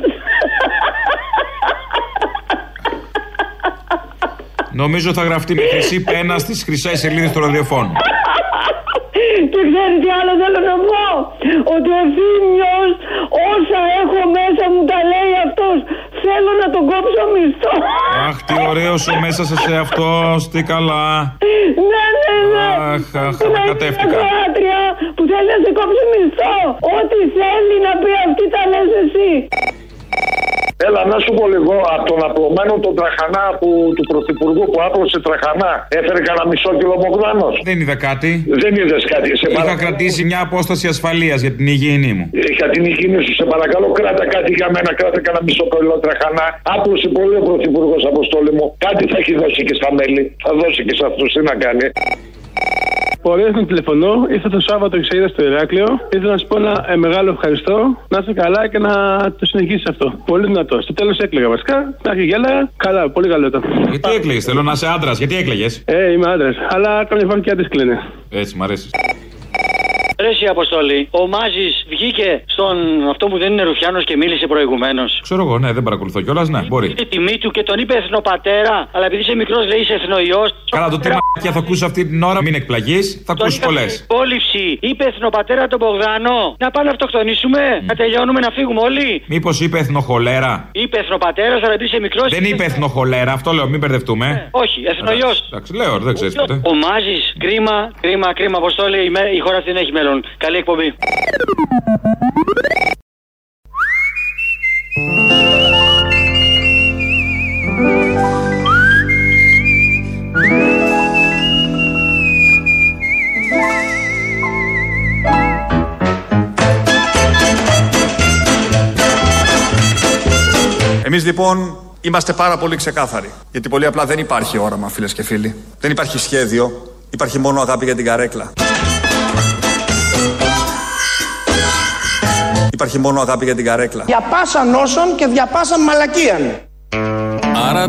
Νομίζω θα γραφτεί με χρυσή πένα στις χρυσές σελίδες του ραδιοφώνου. Και ξέρει τι άλλο θέλω να πω. Ότι ο Θήμιος όσα έχω μέσα μου τα λέει αυτός. Θέλω να τον κόψω μισθό. Αχ, τι ωραίος ο μέσα σε σε αυτός, τι καλά. Ναι, ναι, ναι. Αχ, αχ, Την ανακατεύτηκα. ακροάτρια που θέλει να σε κόψει μισθό. Ό,τι θέλει να πει αυτή τα λες εσύ. Έλα, να σου πω λίγο από τον απλωμένο τον τραχανά που, του Πρωθυπουργού που άπλωσε τραχανά. Έφερε κανένα μισό κιλό Μπογδάνο. Δεν είδα κάτι. Δεν είδες κάτι. Σε Είχα παρακαλώ. κρατήσει μια απόσταση ασφαλείας για την υγιεινή μου. Για την υγιεινή σου, σε παρακαλώ, κράτα κάτι για μένα. Κράτα κανένα μισό κιλό τραχανά. Άπλωσε πολύ ο Πρωθυπουργός Αποστόλη μου. Κάτι θα έχει δώσει και στα μέλη. Θα δώσει και σε αυτούς. Τι να κάνει. Ωραία, να τηλεφωνώ. Ήρθα το Σάββατο και σε είδα στο Ηράκλειο. Ήθελα να σου πω ένα ε, μεγάλο ευχαριστώ. Να είσαι καλά και να το συνεχίσεις αυτό. Πολύ δυνατό. Στο τέλος έκλαιγα βασικά. Να έχει γέλα. Καλά, πολύ καλό ήταν. Γιατί έκλαιγες, θέλω να είσαι άντρας, γιατί έκλαιγες; Ε, είμαι άντρας. Αλλά καμιά φορά και άντρες κλαίνε. Έτσι, μ' αρέσει. Ρε εσύ, Αποστόλη, ο Μάζης βγήκε στον αυτό που δεν είναι Ρουφιάνος και μίλησε προηγουμένως. Ξέρω εγώ, ναι, δεν παρακολουθώ κιόλας, ναι, μπορεί. Τη τιμή του και τον είπε εθνοπατέρα, αλλά επειδή είσαι μικρός λέει είσαι εθνοϊός. Καλά, το τι μαλακιά θα ακούσει αυτή την ώρα, μην εκπλαγείς, θα ακούσεις πολλές. Υπόλοιψη, είπε εθνοπατέρα τον Μπογδάνο. Να πάμε να αυτοκτονήσουμε, να τελειώνουμε να φύγουμε όλοι. Μήπως είπε εθνοχολέρα; Είπε εθνοπατέρα, αλλά επειδή είσαι μικρός. Δεν είπε εθνοχολέρα, αυτό λέω, μην μπερδευτούμε. Όχι, εθνοϊός. Εντάξει, λέω, δεν ξέρεις ποτέ. Ο Μάζης, κρίμα, κρίμα, κρίμα, Αποστόλη, η, με- η χώρα αυτή δεν έχει μέλλον. Καλή εκπομπή. Εμείς λοιπόν είμαστε πάρα πολύ ξεκάθαροι. Γιατί πολύ απλά δεν υπάρχει όραμα, φίλες και φίλοι. Δεν υπάρχει σχέδιο. Υπάρχει μόνο αγάπη για την καρέκλα. Υπάρχει μόνο αγάπη για την καρέκλα. Για πάσα νόσων και για πάσα μαλακίαν. Άρα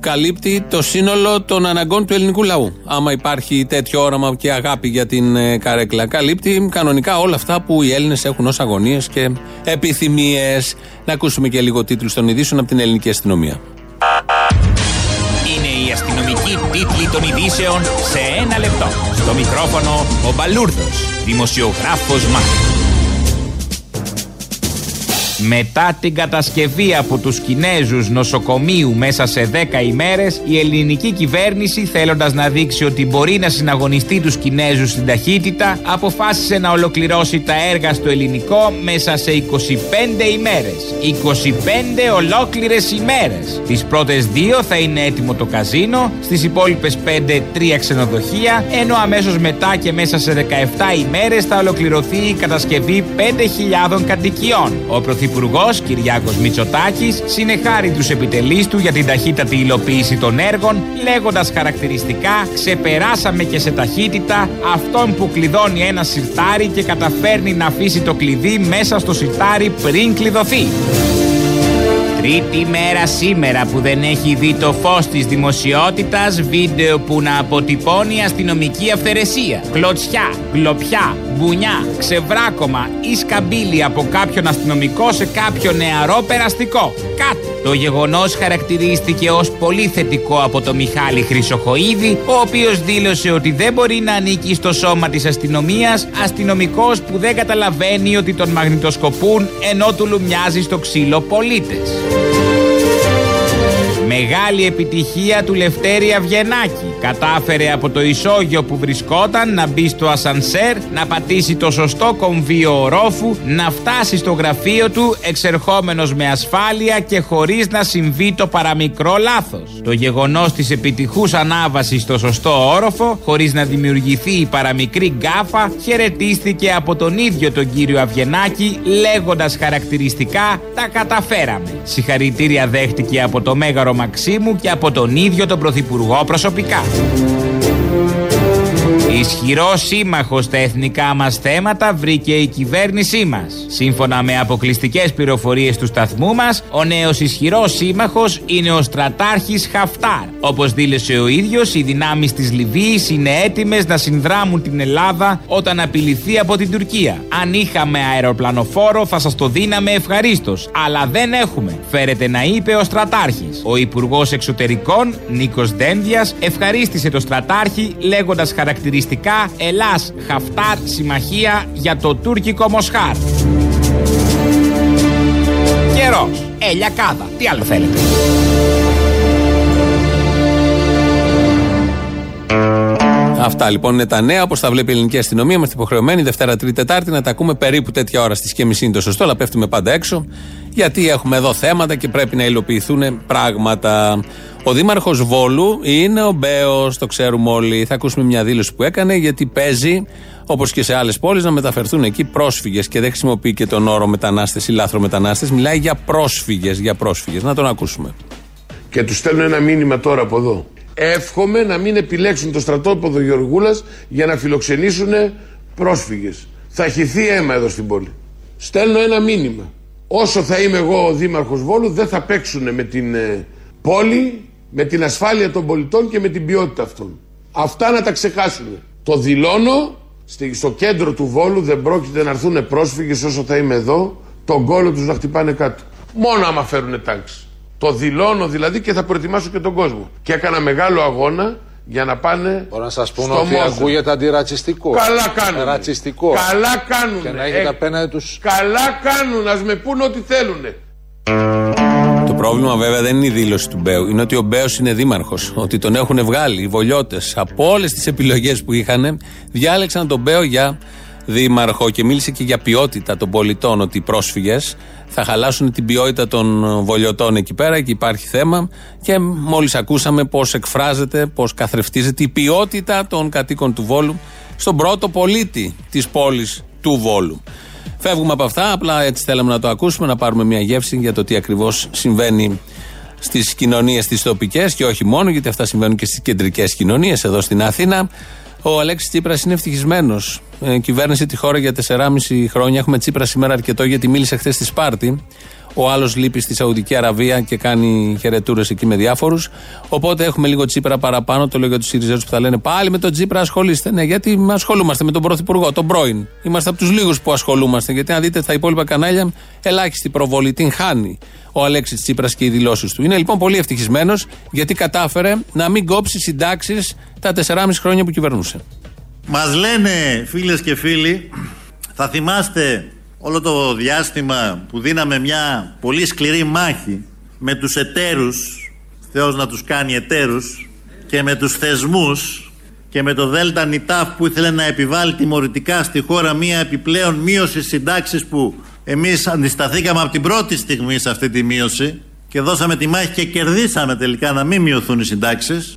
καλύπτει το σύνολο των αναγκών του ελληνικού λαού. Άμα υπάρχει τέτοιο όραμα και αγάπη για την ε, καρέκλα, καλύπτει κανονικά όλα αυτά που οι Έλληνες έχουν ως αγωνίες και επιθυμίες. Να ακούσουμε και λίγο τίτλους των ειδήσεων από την ελληνική αστυνομία. Είναι η αστυνομική τίτλη των ειδήσεων σε ένα λεπτό. Στο μικρόφωνο ο Μπαλούρδος, δημοσιογράφος Μάρκος. Μετά την κατασκευή από τους Κινέζους νοσοκομείου μέσα σε 10 ημέρες, η ελληνική κυβέρνηση θέλοντας να δείξει ότι μπορεί να συναγωνιστεί τους Κινέζους στην ταχύτητα, αποφάσισε να ολοκληρώσει τα έργα στο ελληνικό μέσα σε 25 ημέρες. 25 ολόκληρες ημέρες. Τις πρώτες δύο θα είναι έτοιμο το καζίνο, στις υπόλοιπες 5 τρία ξενοδοχεία, ενώ αμέσως μετά και μέσα σε 17 ημέρες θα ολοκληρωθεί η κατασκευή 5.000 κατοικιών. Ο Πρωθυπουργός Κυριάκος Μητσοτάκης συνεχάρει τους επιτελείς του για την ταχύτατη υλοποίηση των έργων, λέγοντας χαρακτηριστικά: Ξεπεράσαμε και σε ταχύτητα αυτόν που κλειδώνει ένα σιρτάρι και καταφέρνει να αφήσει το κλειδί μέσα στο σιρτάρι πριν κλειδωθεί. Τρίτη μέρα σήμερα που δεν έχει δει το φως της δημοσιότητας βίντεο που να αποτυπώνει αστυνομική αυθαιρεσία, κλωτσιά, γκλοπιά, μπουνιά, ξεβράκωμα ή σκαμπίλι από κάποιον αστυνομικό σε κάποιο νεαρό περαστικό. Κάτι. Το γεγονός χαρακτηρίστηκε ως πολύ θετικό από το Μιχάλη Χρυσοχοίδη, ο οποίος δήλωσε ότι δεν μπορεί να ανήκει στο σώμα της αστυνομίας αστυνομικός που δεν καταλαβαίνει ότι τον μαγνητοσκοπούν ενώ του λουμιάζει στο ξύλο πολίτες. Μεγάλη επιτυχία του Λευτέρη Αυγενάκη. Κατάφερε από το ισόγειο που βρισκόταν να μπει στο ασανσέρ, να πατήσει το σωστό κομβίο ορόφου, να φτάσει στο γραφείο του εξερχόμενος με ασφάλεια και χωρίς να συμβεί το παραμικρό λάθος. Το γεγονός της επιτυχούς ανάβασης στο σωστό όροφο, χωρίς να δημιουργηθεί η παραμικρή γκάφα, χαιρετίστηκε από τον ίδιο τον κύριο Αυγενάκη, λέγοντας χαρακτηριστικά «Τα καταφέραμε». Συγχαρητήρια δέχτηκε από το Μέγαρο Μαξίμου και από τον ίδιο τον Πρωθυπουργό προσωπικά. Ισχυρός σύμμαχος στα εθνικά μας θέματα βρήκε η κυβέρνησή μας. Σύμφωνα με αποκλειστικές πληροφορίες του σταθμού μας, ο νέος ισχυρός σύμμαχος είναι ο στρατάρχης Χαφτάρ. Όπως δήλωσε ο ίδιος, οι δυνάμεις της Λιβύης είναι έτοιμες να συνδράμουν την Ελλάδα όταν απειληθεί από την Τουρκία. Αν είχαμε αεροπλανοφόρο, θα σας το δίναμε ευχαρίστως. Αλλά δεν έχουμε. Φέρεται να είπε ο στρατάρχης. Ο Υπουργός Εξωτερικών, Νίκος Δένδιας, ευχαρίστησε το στρατάρχη λέγοντας χαρακτηριστικά Ελλάς Χαφτάρ συμμαχία για το τουρκικό Μοσχάρ. Καιρός. Ε, λιακάδα. Τι άλλο θέλετε; Αυτά λοιπόν είναι τα νέα όπως τα βλέπει η ελληνική αστυνομία. Είμαστε υποχρεωμένοι Δευτέρα, Τρίτη, Τετάρτη να τα ακούμε περίπου τέτοια ώρα στις και μισή είναι το σωστό, αλλά πέφτουμε πάντα έξω. Γιατί έχουμε εδώ θέματα και πρέπει να υλοποιηθούν πράγματα. Ο Δήμαρχος Βόλου είναι ο Μπέος, το ξέρουμε όλοι. Θα ακούσουμε μια δήλωση που έκανε γιατί παίζει, όπως και σε άλλες πόλεις, να μεταφερθούν εκεί πρόσφυγες και δεν χρησιμοποιεί και τον όρο μετανάστες ή λάθρο μετανάστες. Μιλάει για πρόσφυγες. Για πρόσφυγες. Να τον ακούσουμε. Και τους στέλνω ένα μήνυμα τώρα από εδώ. Εύχομαι να μην επιλέξουν το στρατόπεδο Γεωργούλας για να φιλοξενήσουν πρόσφυγες. Θα χυθεί αίμα εδώ στην πόλη. Στέλνω ένα μήνυμα. Όσο θα είμαι εγώ ο Δήμαρχος Βόλου δεν θα παίξουν με την ε, πόλη, με την ασφάλεια των πολιτών και με την ποιότητα αυτών. Αυτά να τα ξεχάσουν. Το δηλώνω, στη- στο κέντρο του Βόλου δεν πρόκειται να έρθουν πρόσφυγες όσο θα είμαι εδώ, τον κόλο τους να χτυπάνε κάτω. Μόνο άμα φέρουν τάξη. Το δηλώνω δηλαδή και θα προετοιμάσω και τον κόσμο. Και έκανα μεγάλο αγώνα για να πάνε Μπορώ να σας πω στο ότι Μόζε. ακούγεται αντιρατσιστικό. Καλά κάνουν. Ρατσιστικό. Καλά κάνουν. Και να έχετε απέναντι του. Καλά κάνουν, ας με πούν ό,τι θέλουν. Το πρόβλημα βέβαια δεν είναι η δήλωση του Μπέου. Είναι ότι ο Μπέος είναι δήμαρχος. Ότι τον έχουν βγάλει οι βολιώτες από όλες τις επιλογές που είχαν. Διάλεξαν τον Μπέο για δήμαρχο και μίλησε και για ποιότητα των πολιτών. Ότι οι πρόσφυγες θα χαλάσουν την ποιότητα των βολιωτών εκεί πέρα και υπάρχει θέμα. Και μόλις ακούσαμε πώς εκφράζεται, πώς καθρεφτίζεται η ποιότητα των κατοίκων του Βόλου στον πρώτο πολίτη της πόλης του Βόλου. Φεύγουμε από αυτά, απλά έτσι θέλαμε να το ακούσουμε, να πάρουμε μια γεύση για το τι ακριβώς συμβαίνει στις κοινωνίες τις τοπικές και όχι μόνο, γιατί αυτά συμβαίνουν και στις κεντρικές κοινωνίες εδώ στην Αθήνα. Ο Αλέξης Τσίπρας είναι ευτυχισμένος. Ε, κυβέρνησε τη χώρα για 4,5 χρόνια. Έχουμε Τσίπρα σήμερα αρκετό γιατί μίλησε χθες στη Σπάρτη. Ο άλλος λείπει στη Σαουδική Αραβία και κάνει χαιρετούρες εκεί με διάφορους. Οπότε έχουμε λίγο Τσίπρα παραπάνω. Το λέω για τους Σιριζέους που θα λένε πάλι με τον Τσίπρα ασχολείστε. Ναι, γιατί ασχολούμαστε με τον Πρωθυπουργό, τον πρώην. Είμαστε από τους λίγους που ασχολούμαστε. Γιατί αν δείτε στα υπόλοιπα κανάλια, ελάχιστη προβολή την χάνει ο Αλέξης Τσίπρας και οι δηλώσεις του. Είναι λοιπόν πολύ ευτυχισμένος γιατί κατάφερε να μην κόψει συντάξεις τα 4,5 χρόνια που κυβερνούσε. Μας λένε φίλες και φίλοι, θα θυμάστε όλο το διάστημα που δίναμε μια πολύ σκληρή μάχη με τους εταίρους, Θεός να τους κάνει εταίρους, και με τους θεσμούς και με το Δέλτα Νιτάφ που ήθελε να επιβάλλει τιμωρητικά στη χώρα μια επιπλέον μείωση συντάξεις που εμείς αντισταθήκαμε από την πρώτη στιγμή σε αυτή τη μείωση και δώσαμε τη μάχη και κερδίσαμε τελικά να μην μειωθούν οι συντάξεις.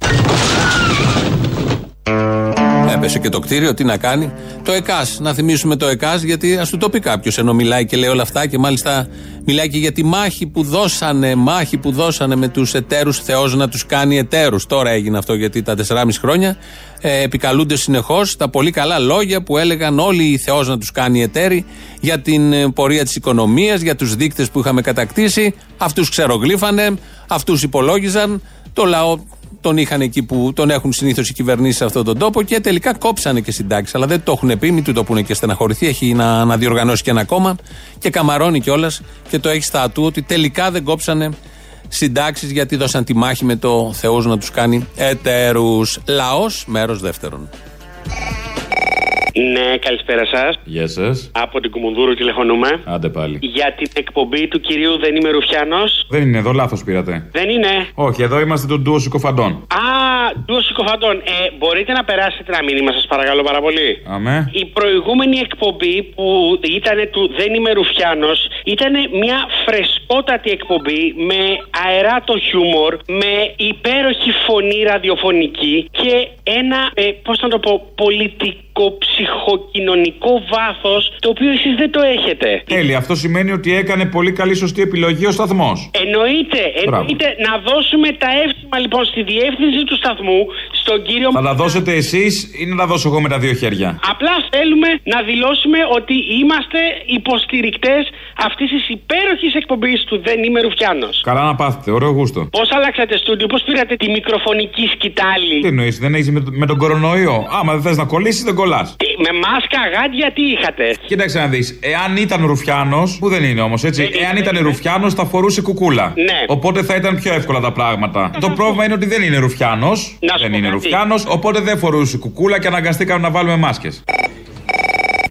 Έπεσε και το κτίριο, τι να κάνει. Το ΕΚΑΣ, να θυμίσουμε το ΕΚΑΣ, γιατί ας του το πει κάποιος ενώ μιλάει και λέει όλα αυτά και μάλιστα μιλάει και για τη μάχη που δώσανε, μάχη που δώσανε με τους εταίρους, Θεός να τους κάνει εταίρους. Τώρα έγινε αυτό γιατί τα 4,5 χρόνια ε, επικαλούνται συνεχώς τα πολύ καλά λόγια που έλεγαν όλοι οι Θεός να τους κάνει εταίροι για την ε, πορεία της οικονομίας, για τους δείκτες που είχαμε κατακτήσει. Αυτούς ξερογλύφανε, αυτούς υπολόγιζαν. Το λαό τον είχαν εκεί που τον έχουν συνήθως οι κυβερνήσεις σε αυτόν τον τόπο και τελικά κόψανε και συντάξεις. Αλλά δεν το έχουν πει, μην του το πούνε και στεναχωρηθεί. Έχει να, να διοργανώσει και ένα κόμμα και καμαρώνει κιόλας και το έχει στα ατού ότι τελικά δεν κόψανε συντάξεις γιατί δώσαν τη μάχη με το Θεός να τους κάνει εταίρους. Λαός, μέρος δεύτερον. Ναι, καλησπέρα σας. Γεια σας. Από την Κουμουνδούρου τηλεφωνούμε. Άντε πάλι. Για την εκπομπή του κυρίου Δεν είμαι Ρουφιάνος. Δεν είναι εδώ, λάθος πήρατε. Δεν είναι. Όχι, εδώ είμαστε τον ντουο συκοφαντών. Α, ντουο συκοφαντών. Ε, μπορείτε να περάσετε ένα μήνυμα, σας παρακαλώ πάρα πολύ. Αμέ. Η προηγούμενη εκπομπή που ήταν του Δεν είμαι Ρουφιάνος ήταν μια φρεσκότατη εκπομπή με αεράτο χιούμορ, με υπέροχη φωνή ραδιοφωνική και ένα, ε, πώς να το πω, πολιτικό ψυχοκοινωνικό βάθος το οποίο εσείς δεν το έχετε. Τέλει, αυτό σημαίνει ότι έκανε πολύ καλή σωστή επιλογή ο σταθμός. Εννοείται, Μπράβο. εννοείται να δώσουμε τα εύσημα λοιπόν στη διεύθυνση του σταθμού, στον κύριο Θα τα δώσετε εσείς ή να τα δώσω εγώ με τα δύο χέρια; Απλά θέλουμε να δηλώσουμε ότι είμαστε υποστηρικτές αυτής της υπέροχης εκπομπής του Δεν είμαι Ρουφιάνος. Καλά να πάθετε, ωραίο γούστο. Πώς αλλάξατε στούντιο, πώς πήρατε τη μικροφωνική σκητάλη; Τι εννοείς, δεν έχεις με, το- με τον κορονοϊό; Άμα δεν θες να κολλήσεις, δεν κολλάς. Τι, Με μάσκα, γάντια, τι είχατε; Κοίταξε να δεις. Εάν ήταν Ρουφιάνος, που δεν είναι όμως έτσι. Εάν ήταν Ρουφιάνος, θα φορούσε κουκούλα. Ναι. Οπότε θα ήταν πιο εύκολα τα πράγματα. Το πρόβλημα είναι ότι δεν είναι Ρουφιάνος. Δεν είναι Ρουφιάνος, οπότε δεν φορούσε κουκούλα και αναγκαστήκαμε να βάλουμε μάσκες.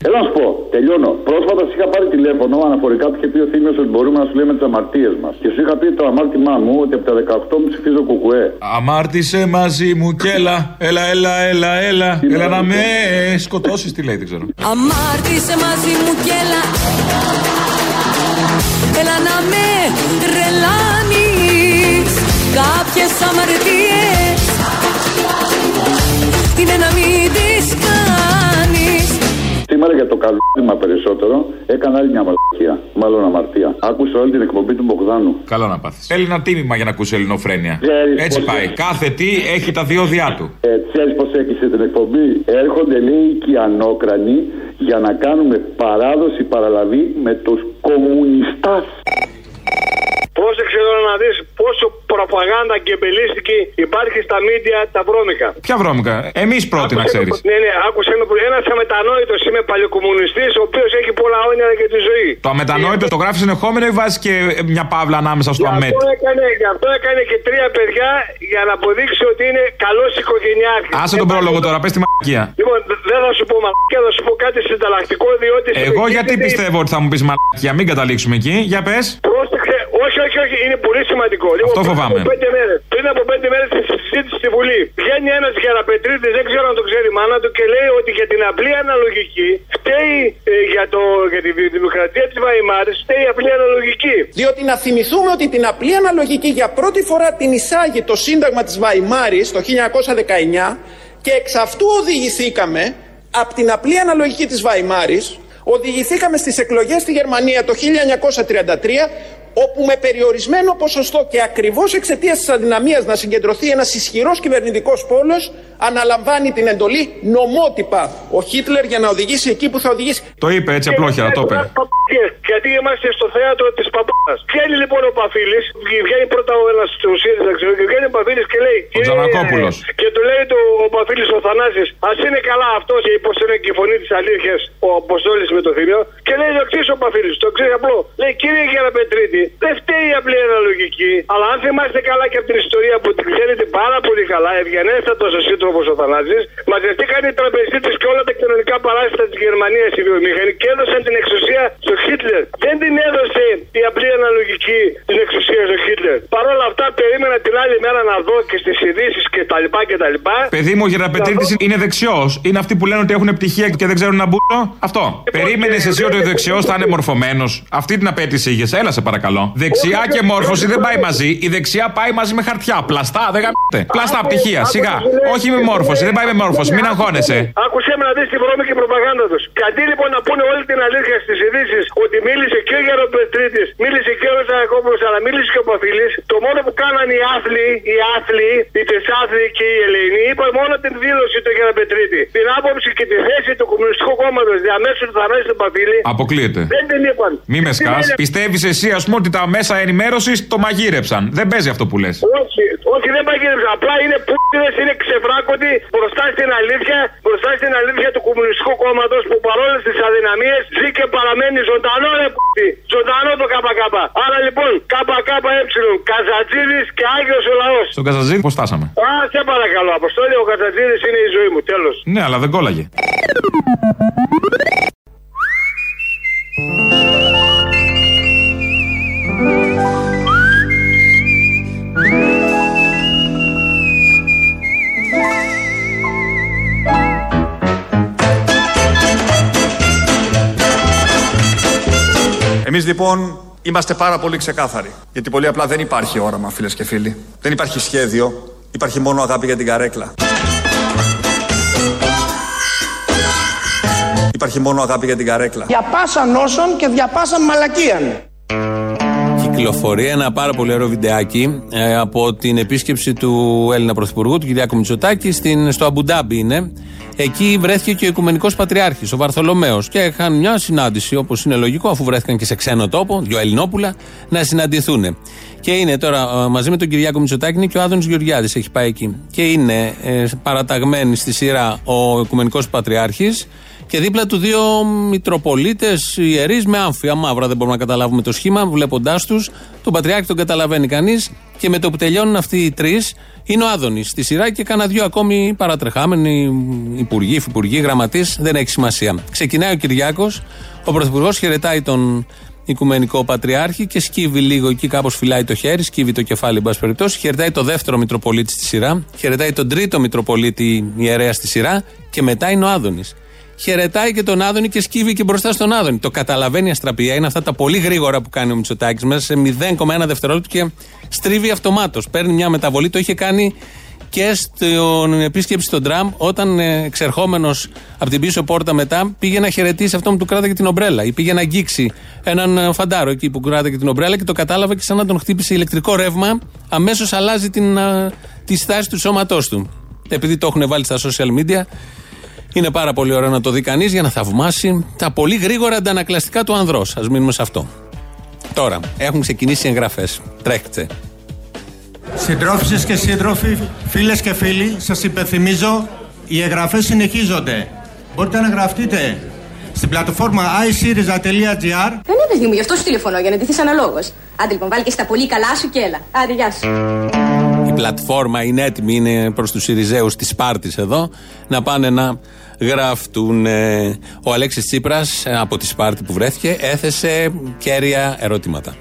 Έλα να σου πω, τελειώνω. Πρόσφατα σου είχα πάρει τηλέφωνο αναφορικά που είχε πει ο Θήμιος ότι μπορούμε να σου λέμε τις αμαρτίες μας. Και σου είχα πει το αμάρτημά μου ότι από τα 18 μου ψηφίζω κουκουέ. Αμάρτησε μαζί μου και έλα, έλα, έλα, έλα, έλα. Έλα να με σκοτώσεις, τι λέει, δεν ξέρω. Αμάρτησε μαζί μου κι έλα Έλα να με τρελάνεις Κάποιες αμαρτίες Είναι να μην τις κάνεις Σήμερα για το καλούδημα περισσότερο έκανα άλλη μια μαλακία. Μάλλον αμαρτία. Άκουσα όλη την εκπομπή του Μπογδάνου. Καλό να πάθεις. Θέλει ένα τίμημα για να ακούσει ελληνοφρένεια. Ξέρεις Έτσι πώς πάει. είναι. Κάθε τι έχει τα διόδια του. Ε, Ξέρεις πώ έκλεισε την εκπομπή; Έρχονται λέει οι κιανόκρανοι για να κάνουμε παράδοση παραλαβή με τους κομμουνιστάς. Πρόσεξε τώρα να δεις πόσο προπαγάνδα και μπελίστικη υπάρχει στα μίντια τα βρώμικα. Ποια βρώμικα; Εμείς πρώτοι να ξέρεις. Ναι, ναι, άκουσε με που ένας αμετανόητος είμαι παλιοκομμουνιστή, ο οποίος έχει πολλά όνειρα για τη ζωή. Το αμετανόητο το γράφεις συνεχόμενο ή βάζεις και μια παύλα ανάμεσα στο Γι' αμέτ; αυτό, έκανε, γι' αυτό έκανε και τρία παιδιά για να αποδείξει ότι είναι καλός οικογενειάρχης. Άσε τον πρόλογο τώρα, πες τη μαλακία. Λοιπόν, δε- δεν θα σου πω μαλακία, θα σου πω κάτι συνταλλακτικό, διότι. Εγώ στην γιατί συζήτηση- πιστεύω ότι θα μου πεις μαλακία, μην καταλήξουμε εκεί. Για πες. Πρόσεξε, όχι, όχι, όχι, είναι πολύ σημαντικό. Λοιπόν, Αυτό πριν φοβάμαι. Από πέντε μέρες, πριν από πέντε μέρες στη συζήτηση στη Βουλή, βγαίνει ένας γεραπετρίτης, δεν ξέρω αν το ξέρει η μάνα του, και λέει ότι για την απλή αναλογική φταίει ε, για, το, για τη δημοκρατία της Βαϊμάρης, φταίει η απλή αναλογική. Διότι να θυμηθούμε ότι την απλή αναλογική για πρώτη φορά την εισάγει το Σύνταγμα της Βαϊμάρης το 1919 και εξ αυτού οδηγηθήκαμε από την απλή αναλογική της Βαϊμάρης οδηγηθήκαμε στις εκλογές στη Γερμανία το 1933 όπου με περιορισμένο ποσοστό και ακριβώς εξαιτίας της αδυναμίας να συγκεντρωθεί ένας ισχυρός κυβερνητικός πόλος αναλαμβάνει την εντολή νομότυπα ο Χίτλερ για να οδηγήσει εκεί που θα οδηγήσει. Το είπε έτσι απλόχερα, το είπε. Παπαγιές, Γιατί είμαστε στο θέατρο της παπάς. Βγαίνει λοιπόν ο Παφίλης, βγαίνει πρώτα ο ένας του ΣΥΡΙΖΑ, ξέρω, και βγαίνει ο Παφίλης και λέει. Ο «Κύριε-» Τζανακόπουλος. Και του λέει το, ο Παφίλης ο Θανάσης, Α είναι καλά αυτό και πώ είναι και η φωνή της αλήθειας ο Αποστόλης με το θηρίο. Και λέει το εξή ο Παφίλης, το εξή απλό. Λέει κύριε Γεραπετρίτη, δεν φταίει η απλή αναλογική, αλλά αν θυμάστε καλά και από την ιστορία που την ξέρετε πάρα πολύ καλά, ευγενέστατο ο σύντροφο ο Θανάση, μαζευτήκαν οι τραπεζίτες και όλα τα κοινωνικά παράσιτα της Γερμανίας οι βιομηχανοί και έδωσαν την εξουσία στο Χίτλερ. Δεν την έδωσε η απλή αναλογική την εξουσία στο Χίτλερ. Παρ' όλα αυτά περίμενα την άλλη μέρα να δω και στις ειδήσεις και τα λοιπά και τα λοιπά. Παιδί μου, ο Γεραπετρίτη είναι δεξιός. Είναι αυτοί που λένε ότι έχουν πτυχία και δεν ξέρουν να μπουν. Αυτό. Περίμενες εσύ ότι ο δεξιός θα είναι μορφωμένος. Αυτή την απέτηση είχες. Έλα σε παρακαλώ. Δεξιά και μόρφωση δεν πάει μαζί. Η δεξιά πάει μαζί με χαρτιά. Πλαστά, δεν γαμπτε. Πλαστά πτυχία, σιγά. Όχι με μόρφωση, δεν πάει με μόρφωση. Μην αγχώνεσαι. Άκουσέ με να δεις τη βρώμικη προπαγάνδα τους. Και αντί λοιπόν να πούνε όλη την αλήθεια στις ειδήσεις ότι μίλησε και ο Γεροπετρίτη, μίλησε και ο Ζακόπουλο, αλλά μίλησε και ο Παφίλης, το μόνο που κάνανε οι άθλοι, οι άθλοι, οι τεσάθλοι και οι Ελληνοί, είπαν μόνο την δήλωση του Γεροπετρίτη. Την άποψη και τη θέση του Κομμουνιστικού Κόμματος διαμέσου του Θανάση του Παφίλη. Αποκλείεται. Δεν την είπαν. Μη με Τι σκάς. λένε- Πιστεύεις εσύ, ας πούμε, ότι τα μέσα ενημέρωσης το μαγείρεψαν. Δεν παίζει αυτό που λες. Όχι, όχι δεν παγίδευσε. Απλά είναι πούτιδε, είναι ξεβράκωτοι μπροστά στην αλήθεια, μπροστά στην αλήθεια του Κομμουνιστικού Κόμματος που παρόλες τις αδυναμίες ζει και παραμένει ζωντανό ρε πούτι. Ζωντανό το ΚΚ. Άρα λοιπόν ΚΚΕ, Καζατζίδης και Άγιος ο λαός. Στον Καζαζίδη πώς στάσαμε; Α, σε παρακαλώ, Αποστόλη, ο Καζατζίδης είναι η ζωή μου, τέλος. Ναι, αλλά δεν κόλλαγε. Εμείς λοιπόν είμαστε πάρα πολύ ξεκάθαροι. Γιατί πολύ απλά δεν υπάρχει όραμα, φίλες και φίλοι. Δεν υπάρχει σχέδιο. Υπάρχει μόνο αγάπη για την καρέκλα. Υπάρχει μόνο αγάπη για την καρέκλα. Για πάσαν όσων και δια πάσαν μαλακίαν. Και κυκλοφορεί ένα πάρα πολύ ωραίο βιντεάκι ε, από την επίσκεψη του Έλληνα Πρωθυπουργού, του Κυριάκου Μητσοτάκη, στην, στο Αμπουντάμπι είναι. Εκεί βρέθηκε και ο Οικουμενικός Πατριάρχης, ο Βαρθολομαίο. Και είχαν μια συνάντηση, όπως είναι λογικό, αφού βρέθηκαν και σε ξένο τόπο, δύο Ελληνόπουλα, να συναντηθούν. Και είναι τώρα ε, μαζί με τον Κυριάκο Μητσοτάκη είναι και ο Άδωνης Γεωργιάδης, έχει πάει εκεί. Και είναι ε, παραταγμένοι στη σειρά ο Οικουμενικός Πατριάρχης και δίπλα του δύο Μητροπολίτες ιερείς με άμφια μαύρα. Δεν μπορούμε να καταλάβουμε το σχήμα, βλέποντάς τους. Τον Πατριάρχη τον καταλαβαίνει κανείς. Και με το που τελειώνουν αυτοί οι τρεις, είναι ο Άδωνης στη σειρά και κάνα δύο ακόμη παρατρεχάμενοι υπουργοί, υφυπουργοί, γραμματείς. Δεν έχει σημασία. Ξεκινάει ο Κυριάκος, ο Πρωθυπουργός χαιρετάει τον Οικουμενικό Πατριάρχη και σκύβει λίγο εκεί, κάπως φυλάει το χέρι, σκύβει το κεφάλι, εν πάση περιπτώσει. Χαιρετάει το δεύτερο Μητροπολίτη στη σειρά, χαιρετάει τον τρίτο Μητροπολίτη ιερέα στη σειρά και μετά είναι ο Άδωνης χαιρετάει και τον Άδωνη και σκύβει και μπροστά στον Άδωνη. Το καταλαβαίνει η αστραπία. Είναι αυτά τα πολύ γρήγορα που κάνει ο Μητσοτάκης μέσα σε 0,1 δευτερόλεπτο και στρίβει αυτομάτως. Παίρνει μια μεταβολή. Το είχε κάνει και στην επίσκεψη στον Τραμπ, όταν ε, εξερχόμενος από την πίσω πόρτα μετά πήγε να χαιρετήσει αυτό που του κράταγε την ομπρέλα. Ή πήγε να αγγίξει έναν ε, φαντάρο εκεί που κράταγε την ομπρέλα και το κατάλαβε και σαν να τον χτύπησε ηλεκτρικό ρεύμα, αμέσως αλλάζει την, α, τη στάση του σώματός του. Επειδή το έχουν βάλει στα social media, είναι πάρα πολύ ωραίο να το δει κανείς για να θαυμάσει τα πολύ γρήγορα αντανακλαστικά του ανδρό. Α μείνουμε σε αυτό. Τώρα, έχουν ξεκινήσει οι εγγραφές. Τρέχτε. Συντρόφισσες και σύντροφοι, φίλες και φίλοι, σας υπενθυμίζω, οι εγγραφές συνεχίζονται. Μπορείτε να γραφτείτε στην πλατφόρμα iSeries.gr Δεν είναι μου, γι' αυτό σου τηλεφωνώ, για να ντυθείς αναλόγως. Άντε λοιπόν, βάλει και στα πολύ καλά σου και έλα. Άντε, γεια σου. Η πλατφόρμα είναι έτοιμη, είναι προς τους Σιριζέους της Σπάρτης εδώ, να πάνε να γραφτούν. ε, Ο Αλέξης Τσίπρας από τη Σπάρτη που βρέθηκε έθεσε κέρια ερωτήματα.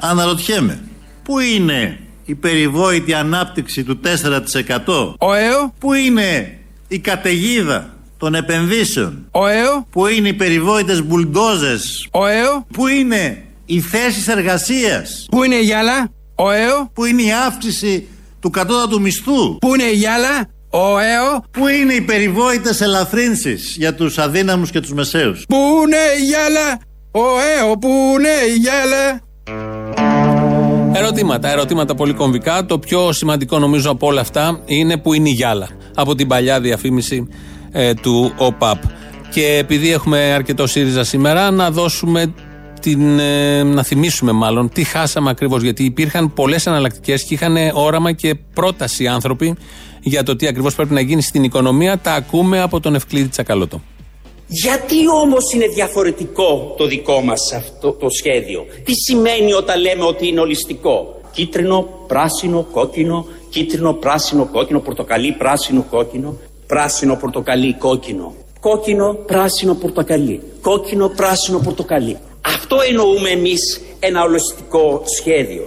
Αναρωτιέμαι, πού είναι η περιβόητη ανάπτυξη του 4%? Ο ΕΟ. Πού είναι η καταιγίδα των επενδύσεων; Ο ΕΟ. Πού είναι οι περιβόητες μπουλντόζες; Ο ΕΟ. Πού είναι οι θέσεις εργασίας; Πού είναι η γυάλα; Ο ΕΟ. Πού είναι η αύξηση του κατώτατου μισθού; Πού είναι η γυάλα. Ο ΕΟ. Πού είναι οι περιβόητες ελαφρύνσεις για τους αδύναμους και τους μεσαίους; Πού είναι η γυάλα. Ο ΕΟ. Πού είναι η γυάλα. Ερωτήματα, ερωτήματα πολύ κομβικά. Το πιο σημαντικό νομίζω από όλα αυτά είναι που είναι η γυάλα. Από την παλιά διαφήμιση ε, του ΟΠΑΠ. Και επειδή έχουμε αρκετό ΣΥΡΙΖΑ σήμερα, να δώσουμε την, ε, να θυμίσουμε μάλλον τι χάσαμε ακριβώς. Γιατί υπήρχαν πολλές εναλλακτικές και είχαν όραμα και πρόταση οι άνθρωποι για το τι ακριβώς πρέπει να γίνει στην οικονομία. Τα ακούμε από τον Ευκλήδη Τσακαλώτο. Γιατί όμως είναι διαφορετικό το δικό μας αυτό το σχέδιο; Τι σημαίνει όταν λέμε ότι είναι ολιστικό; Κίτρινο, πράσινο, κόκκινο, κίτρινο, πράσινο, κόκκινο, πορτοκαλί, πράσινο, κόκκινο, πράσινο, πορτοκαλί, κόκκινο. Κόκκινο, πράσινο, πορτοκαλί. Κόκκινο, πράσινο, πορτοκαλί. Αυτό εννοούμε εμείς ένα ολιστικό σχέδιο.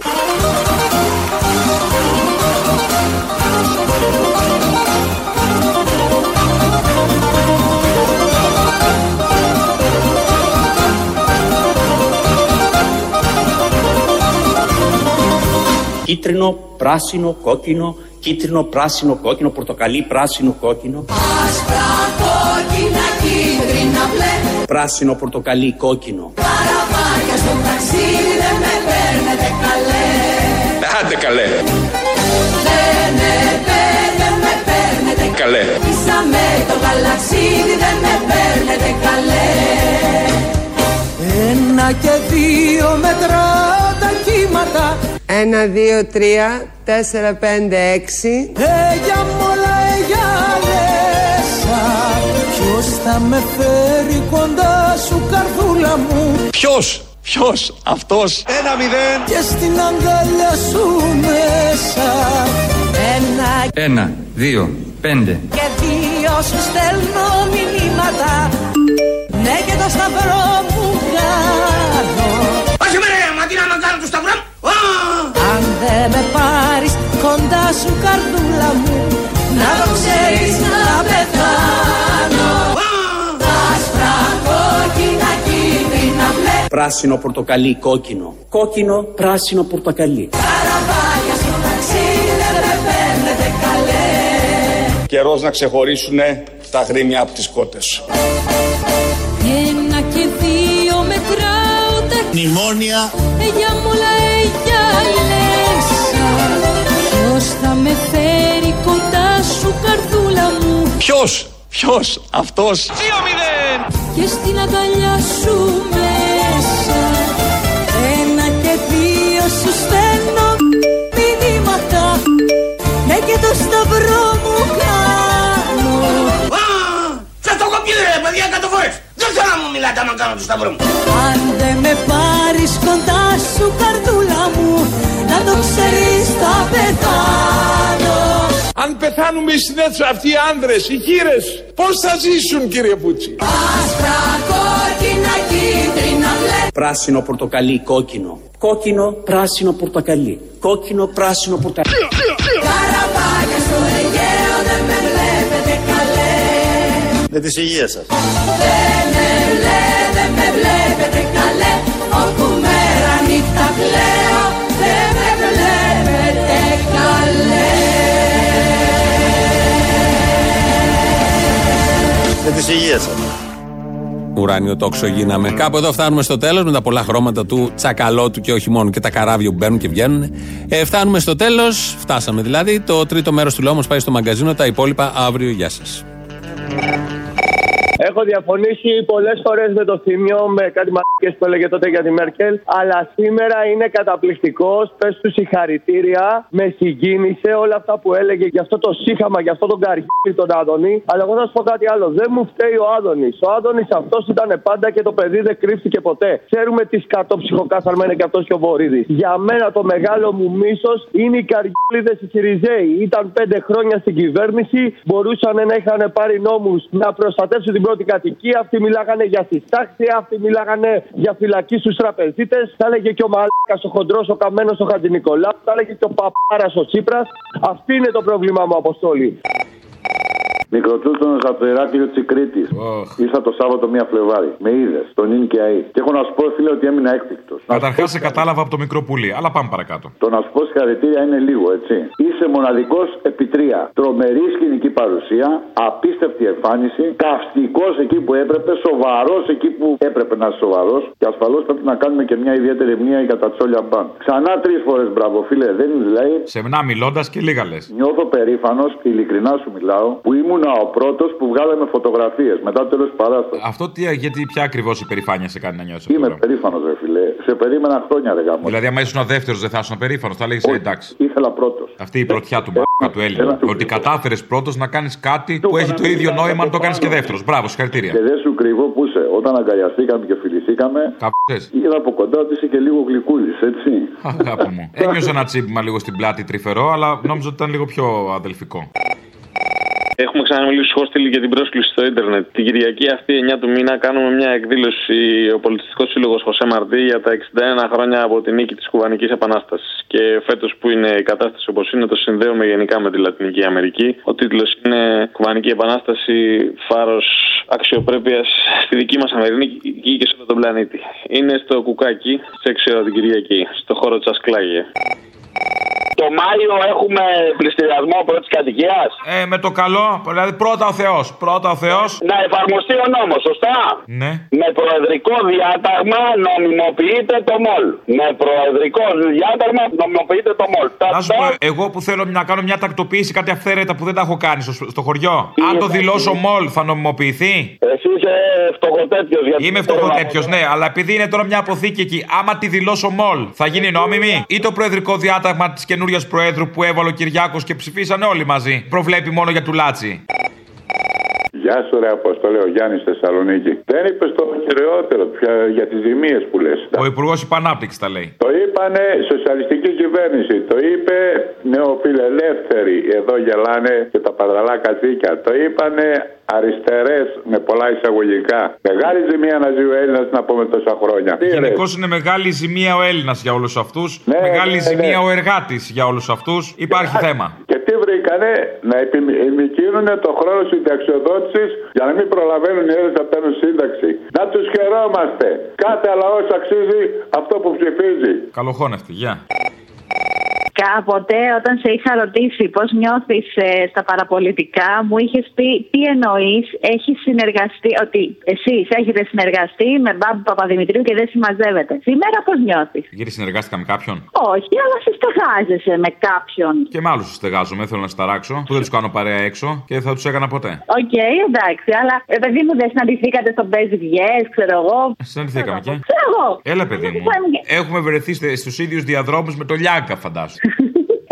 Κίτρινο, πράσινο, κόκκινο, κίτρινο, πράσινο, κόκκινο, πορτοκαλί, πράσινο, κόκκινο, Άσπρα, κόκκινα, κίτρινα, μπλε πράσινο, πορτοκαλί, κόκκινο. Καραβάκια στο ταξίδι δεν με παίρνετε καλέ Άντε καλέ. Δεν με παίρνετε, με παίρνετε Καλέ. Ίσα με το γαλαξίδι δεν με παίρνετε καλέ Ένα και δύο μετράω τα κύματα Ένα, δύο, τρία, τέσσερα, πέντε, έξι. Έγια μ' θα με φέρει κοντά σου καρδούλα μου Ποιος, ποιος, αυτός; Ένα μηδέν. Και στην αγκαλιά σου μέσα Ένα Ένα, δύο, πέντε. και δύο σου στέλνω μηνύματα Πράσινο, πορτοκαλί, κόκκινο. Κόκκινο, πράσινο, πορτοκαλί. Καραβάκια στο ταξίδι δεν με παίρνετε καλέ Καιρός να ξεχωρίσουν τα γρήμια από τις κότες. Ένα και δύο μετράω τα Μνημόνια. Ella mola, ella λέσα Ποιος θα με φέρει κοντά σου καρδούλα μου; Ποιος, ποιος, αυτός; Και στην αγκαλιά σου στέλνω μηνύματα Ναι και το σταυρό μου κάνω Σας το έχω πει ρε παιδιά εκατό φορές. Δεν θέλω να μου μιλάτε άμα κάνω το σταυρό μου. Αν δεν με πάρεις κοντά σου καρδούλα μου Να το ξέρεις θα πεθάνω Αν πεθάνουμε στην αίθουσα αυτοί οι άνδρες, οι γύρες, πώς θα ζήσουν κύριε Πούτσι; Άσπρα, κόκκινα, κίτρινα, μπλε Πράσινο, πορτοκαλί, κόκκινο. Κόκκινο, πράσινο, πορτοκαλί. Κόκκινο, πράσινο, πορτοκαλί. Καραβάγια στο Αιγαίο δεν με βλέπετε καλέ Με τις υγείες σας. Δεν με βλέ, δεν με βλέπετε καλέ Όπου μέρα νύχτα κλαίω Δεν με βλέπετε καλέ Με τις υγείες σας. Ουράνιο τόξο γίναμε. Κάπου εδώ φτάνουμε στο τέλος με τα πολλά χρώματα του τσακαλώτου και όχι μόνο και τα καράβια που μπαίνουν και βγαίνουν. Ε, φτάνουμε στο τέλος, φτάσαμε δηλαδή. Το τρίτο μέρος του λόγου πάει στο μαγκαζίνο. Τα υπόλοιπα αύριο. Γεια σας. Έχω διαφωνήσει πολλές φορές με το θύμιο, με κάτι μαλακίε που έλεγε τότε για τη Μέρκελ. Αλλά σήμερα είναι καταπληκτικός. Πες του συγχαρητήρια. Με συγκίνησε όλα αυτά που έλεγε για αυτό το σύχαμα, για αυτό τον καριόλι τον Άδωνη. Αλλά εγώ θα σου πω κάτι άλλο. Δεν μου φταίει ο Άδωνης. Ο Άδωνης αυτός ήταν πάντα και το παιδί δεν κρύφτηκε ποτέ. Ξέρουμε τι σκατό ψυχοκάθαρμα είναι και αυτός και ο Βορύδης. Για μένα το μεγάλο μου μίσος είναι οι καριόλιδε οι Σιριζέοι. Ήταν πέντε χρόνια στην κυβέρνηση. Μπορούσαν να είχαν πάρει νόμους να προστατεύσουν την πρώτη κατοικία. Αυτοί μιλάγανε για συστάξια. Αυτοί μιλάγανε για φυλακή στους τραπεζίτες. Θα έλεγε και ο Μαλάκας ο χοντρός, ο καμένος ο Χατζη Νικολάου. Θα έλεγε και ο Παπάρας ο Τσίπρας. Αυτή είναι το πρόβλημά μου, Αποστόλη. Μικροτσούτσονα από το Ηράκλειο της Κρήτης. Ήρθα το Σάββατο μία Φλεβάρι. Με είδες, τον Ιν και ΑΗ. Και έχω να σου πω, φίλε, ότι έμεινα έκπληκτος. Καταρχάς σε κατάλαβα από το μικρό πουλί, αλλά πάμε παρακάτω. Το να σου πω συγχαρητήρια είναι λίγο, έτσι. Είσαι μοναδικός επί τρία. Τρομερή σκηνική παρουσία, απίστευτη εμφάνιση, καυστικός εκεί που έπρεπε, σοβαρός εκεί που έπρεπε να είσαι σοβαρός. Και ασφαλώς πρέπει να κάνουμε και μια ιδιαίτερη μνήμα για τα τσόλια μπαν. Ξανά τρεις φορές μπράβο, φίλε, δεν είναι δηλαδή. Σεμνά μιλώντας και λίγα λες. Νιώθω περήφανος, ειλικρινά σου μιλάω, που ήμουν ο πρώτος που βγάλαμε φωτογραφίες μετά το τέλος της παράστασης. Αυτό τι, γιατί ποια ακριβώς υπερηφάνεια σε κάνει να νιώσεις. Είμαι περήφανος, ρε φιλέ. Σε περίμενα χρόνια, ρε γάμο. Δηλαδή, άμα ήσουν ο δεύτερος, δεν θα ήσουν περήφανος, θα λέγε εντάξει. Ήθελα πρώτος. Αυτή η πρωτιά του μπακα του Έλληνα. Ότι κατάφερες πρώτος να κάνεις κάτι που έχει το ίδιο νόημα αν το κάνεις και δεύτερος. Μπράβο, συγχαρητήρια. Και δεν σου κρυβώ που είσαι. Όταν αγκαλιαστήκαμε και φιληθήκαμε, είδα από κοντά ότι είσαι και λίγο γλυκούλης, έτσι. Αγάπη μου. Ένιωσα ένα τσίπημα λίγο στην πλάτη τρυφερό, αλλά νόμιζα ότι ήταν λίγο πιο αδελφικό. Έχουμε ξαναμιλήσει χώστηλη για την πρόσκληση στο ίντερνετ. Την Κυριακή αυτή, 9 του μήνα, κάνουμε μια εκδήλωση ο Πολιτιστικός Σύλλογος Χωσέ Μαρτί για τα 61 χρόνια από τη νίκη της Κουβανικής Επανάστασης. Και φέτος που είναι η κατάσταση όπως είναι, το συνδέουμε γενικά με τη Λατινική Αμερική. Ο τίτλος είναι Κουβανική Επανάσταση, φάρος αξιοπρέπειας στη δική μας Αμερική και σε όλο τον πλανήτη. Είναι στο Κουκάκι, σε 6 ώρα την Κυριακή, στο χώρο τη Ασκλάγια. Το Μάιο έχουμε πληστηριασμό πρώτης κατοικίας. Ε, με το καλό, δηλαδή πρώτα ο Θεός. Πρώτα ο Θεός. Να εφαρμοστεί ο νόμος, σωστά. Ναι. Με προεδρικό διάταγμα νομιμοποιείται το μολ. Με προεδρικό διάταγμα νομιμοποιείται το μολ. Να σου πω, εγώ που θέλω να κάνω μια τακτοποίηση, κάτι αυθαίρετα που δεν τα έχω κάνει στο, στο χωριό. Αν το δηλώσω μολ, θα νομιμοποιηθεί; Εσύ είσαι φτωχοτέτιο. Είμαι φτωχοτέτιο, ναι, αλλά επειδή είναι τώρα μια αποθήκη εκεί, άμα τη δηλώσω μολ, θα γίνει νόμιμη; Ή το προεδρικό διάταγμα της καινούργια Προέδρου που έβαλε ο Κυριάκος και ψηφίσανε όλοι μαζί. Προβλέπει μόνο για τουλάτσι. Γεια σου, ρε Αποστολέ, ο Γιάννης Θεσσαλονίκη. Δεν είπε το κυριότερο πια για τις ζημίες που λες. Ο Υπουργός Υπανάπτυξης τα λέει. Το είπανε σοσιαλιστική κυβέρνηση. Το είπε νεοφιλελεύθεροι. Εδώ γελάνε και τα παδραλά κατσίκια. Το είπανε αριστερές με πολλά εισαγωγικά. Μεγάλη ζημία να ζει ο Έλληνας να πούμε τόσα χρόνια. Γενικώς είναι μεγάλη ζημία ο Έλληνας για όλους αυτούς. μεγάλη ναι, ναι. ζημία ο εργάτης για όλους αυτούς. Υπάρχει θέμα. Και τι βρήκανε να επιμηκύνουν το χρόνο συνταξιοδότησης για να μην προλαβαίνουν οι Έλληνε να παίρνουν σύνταξη. Να τους χαιρόμαστε. Κάθε λαός αξίζει αυτό που ψηφίζει. Καλοχώνευτη, γεια. Γενικά, ποτέ όταν σε είχα ρωτήσει πώς νιώθεις στα παραπολιτικά, μου είχες πει τι εννοείς, έχεις συνεργαστεί, ότι εσείς έχετε συνεργαστεί με Μπάμπου Παπαδημητρίου και δεν συμμαζεύετε. Σήμερα πώς νιώθεις; Γιατί συνεργάστηκα με κάποιον; Όχι, αλλά συστεγάζεσαι με κάποιον. Και με άλλους στεγάζομαι, θέλω να σε ταράξω. Που δεν τους κάνω παρέα έξω και θα τους έκανα ποτέ. Οκ, εντάξει, αλλά ε, παιδί μου δεν συναντηθήκατε στο Basic Yes, ξέρω εγώ. Συναντηθήκαμε και. Ξέρω εγώ. Έλα, παιδί μου. Έχουμε βρεθεί στους ίδιους διαδρόμους με το Λιάγκα, φαντάσου.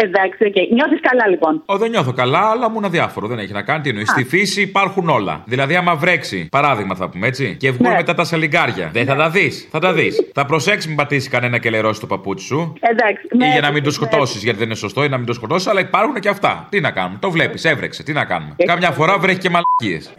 Εντάξει, οκ. Νιώθεις καλά λοιπόν; Ω, δεν νιώθω καλά, αλλά μου είναι αδιάφορο. Δεν έχει να κάνει. Τι εννοείς; Στη φύση υπάρχουν όλα. Δηλαδή, άμα βρέξει, παράδειγμα θα πούμε έτσι, και βγουν Ναι. μετά τα σαλιγκάρια. Δεν θα τα δεις. Θα τα δεις. θα προσέξεις μην πατήσεις κανένα και λερώσεις το παπούτσι σου. Εντάξει. Ή ναι, για να μην το ναι. σκοτώσεις, γιατί δεν είναι σωστό ή να μην το σκοτώσεις, αλλά υπάρχουν και αυτά. Τι να κάνουμε; Το βλέπεις, έβρεξε. Τι να κάνουμε; Καμιά φορά βρέχει και μαλακίες.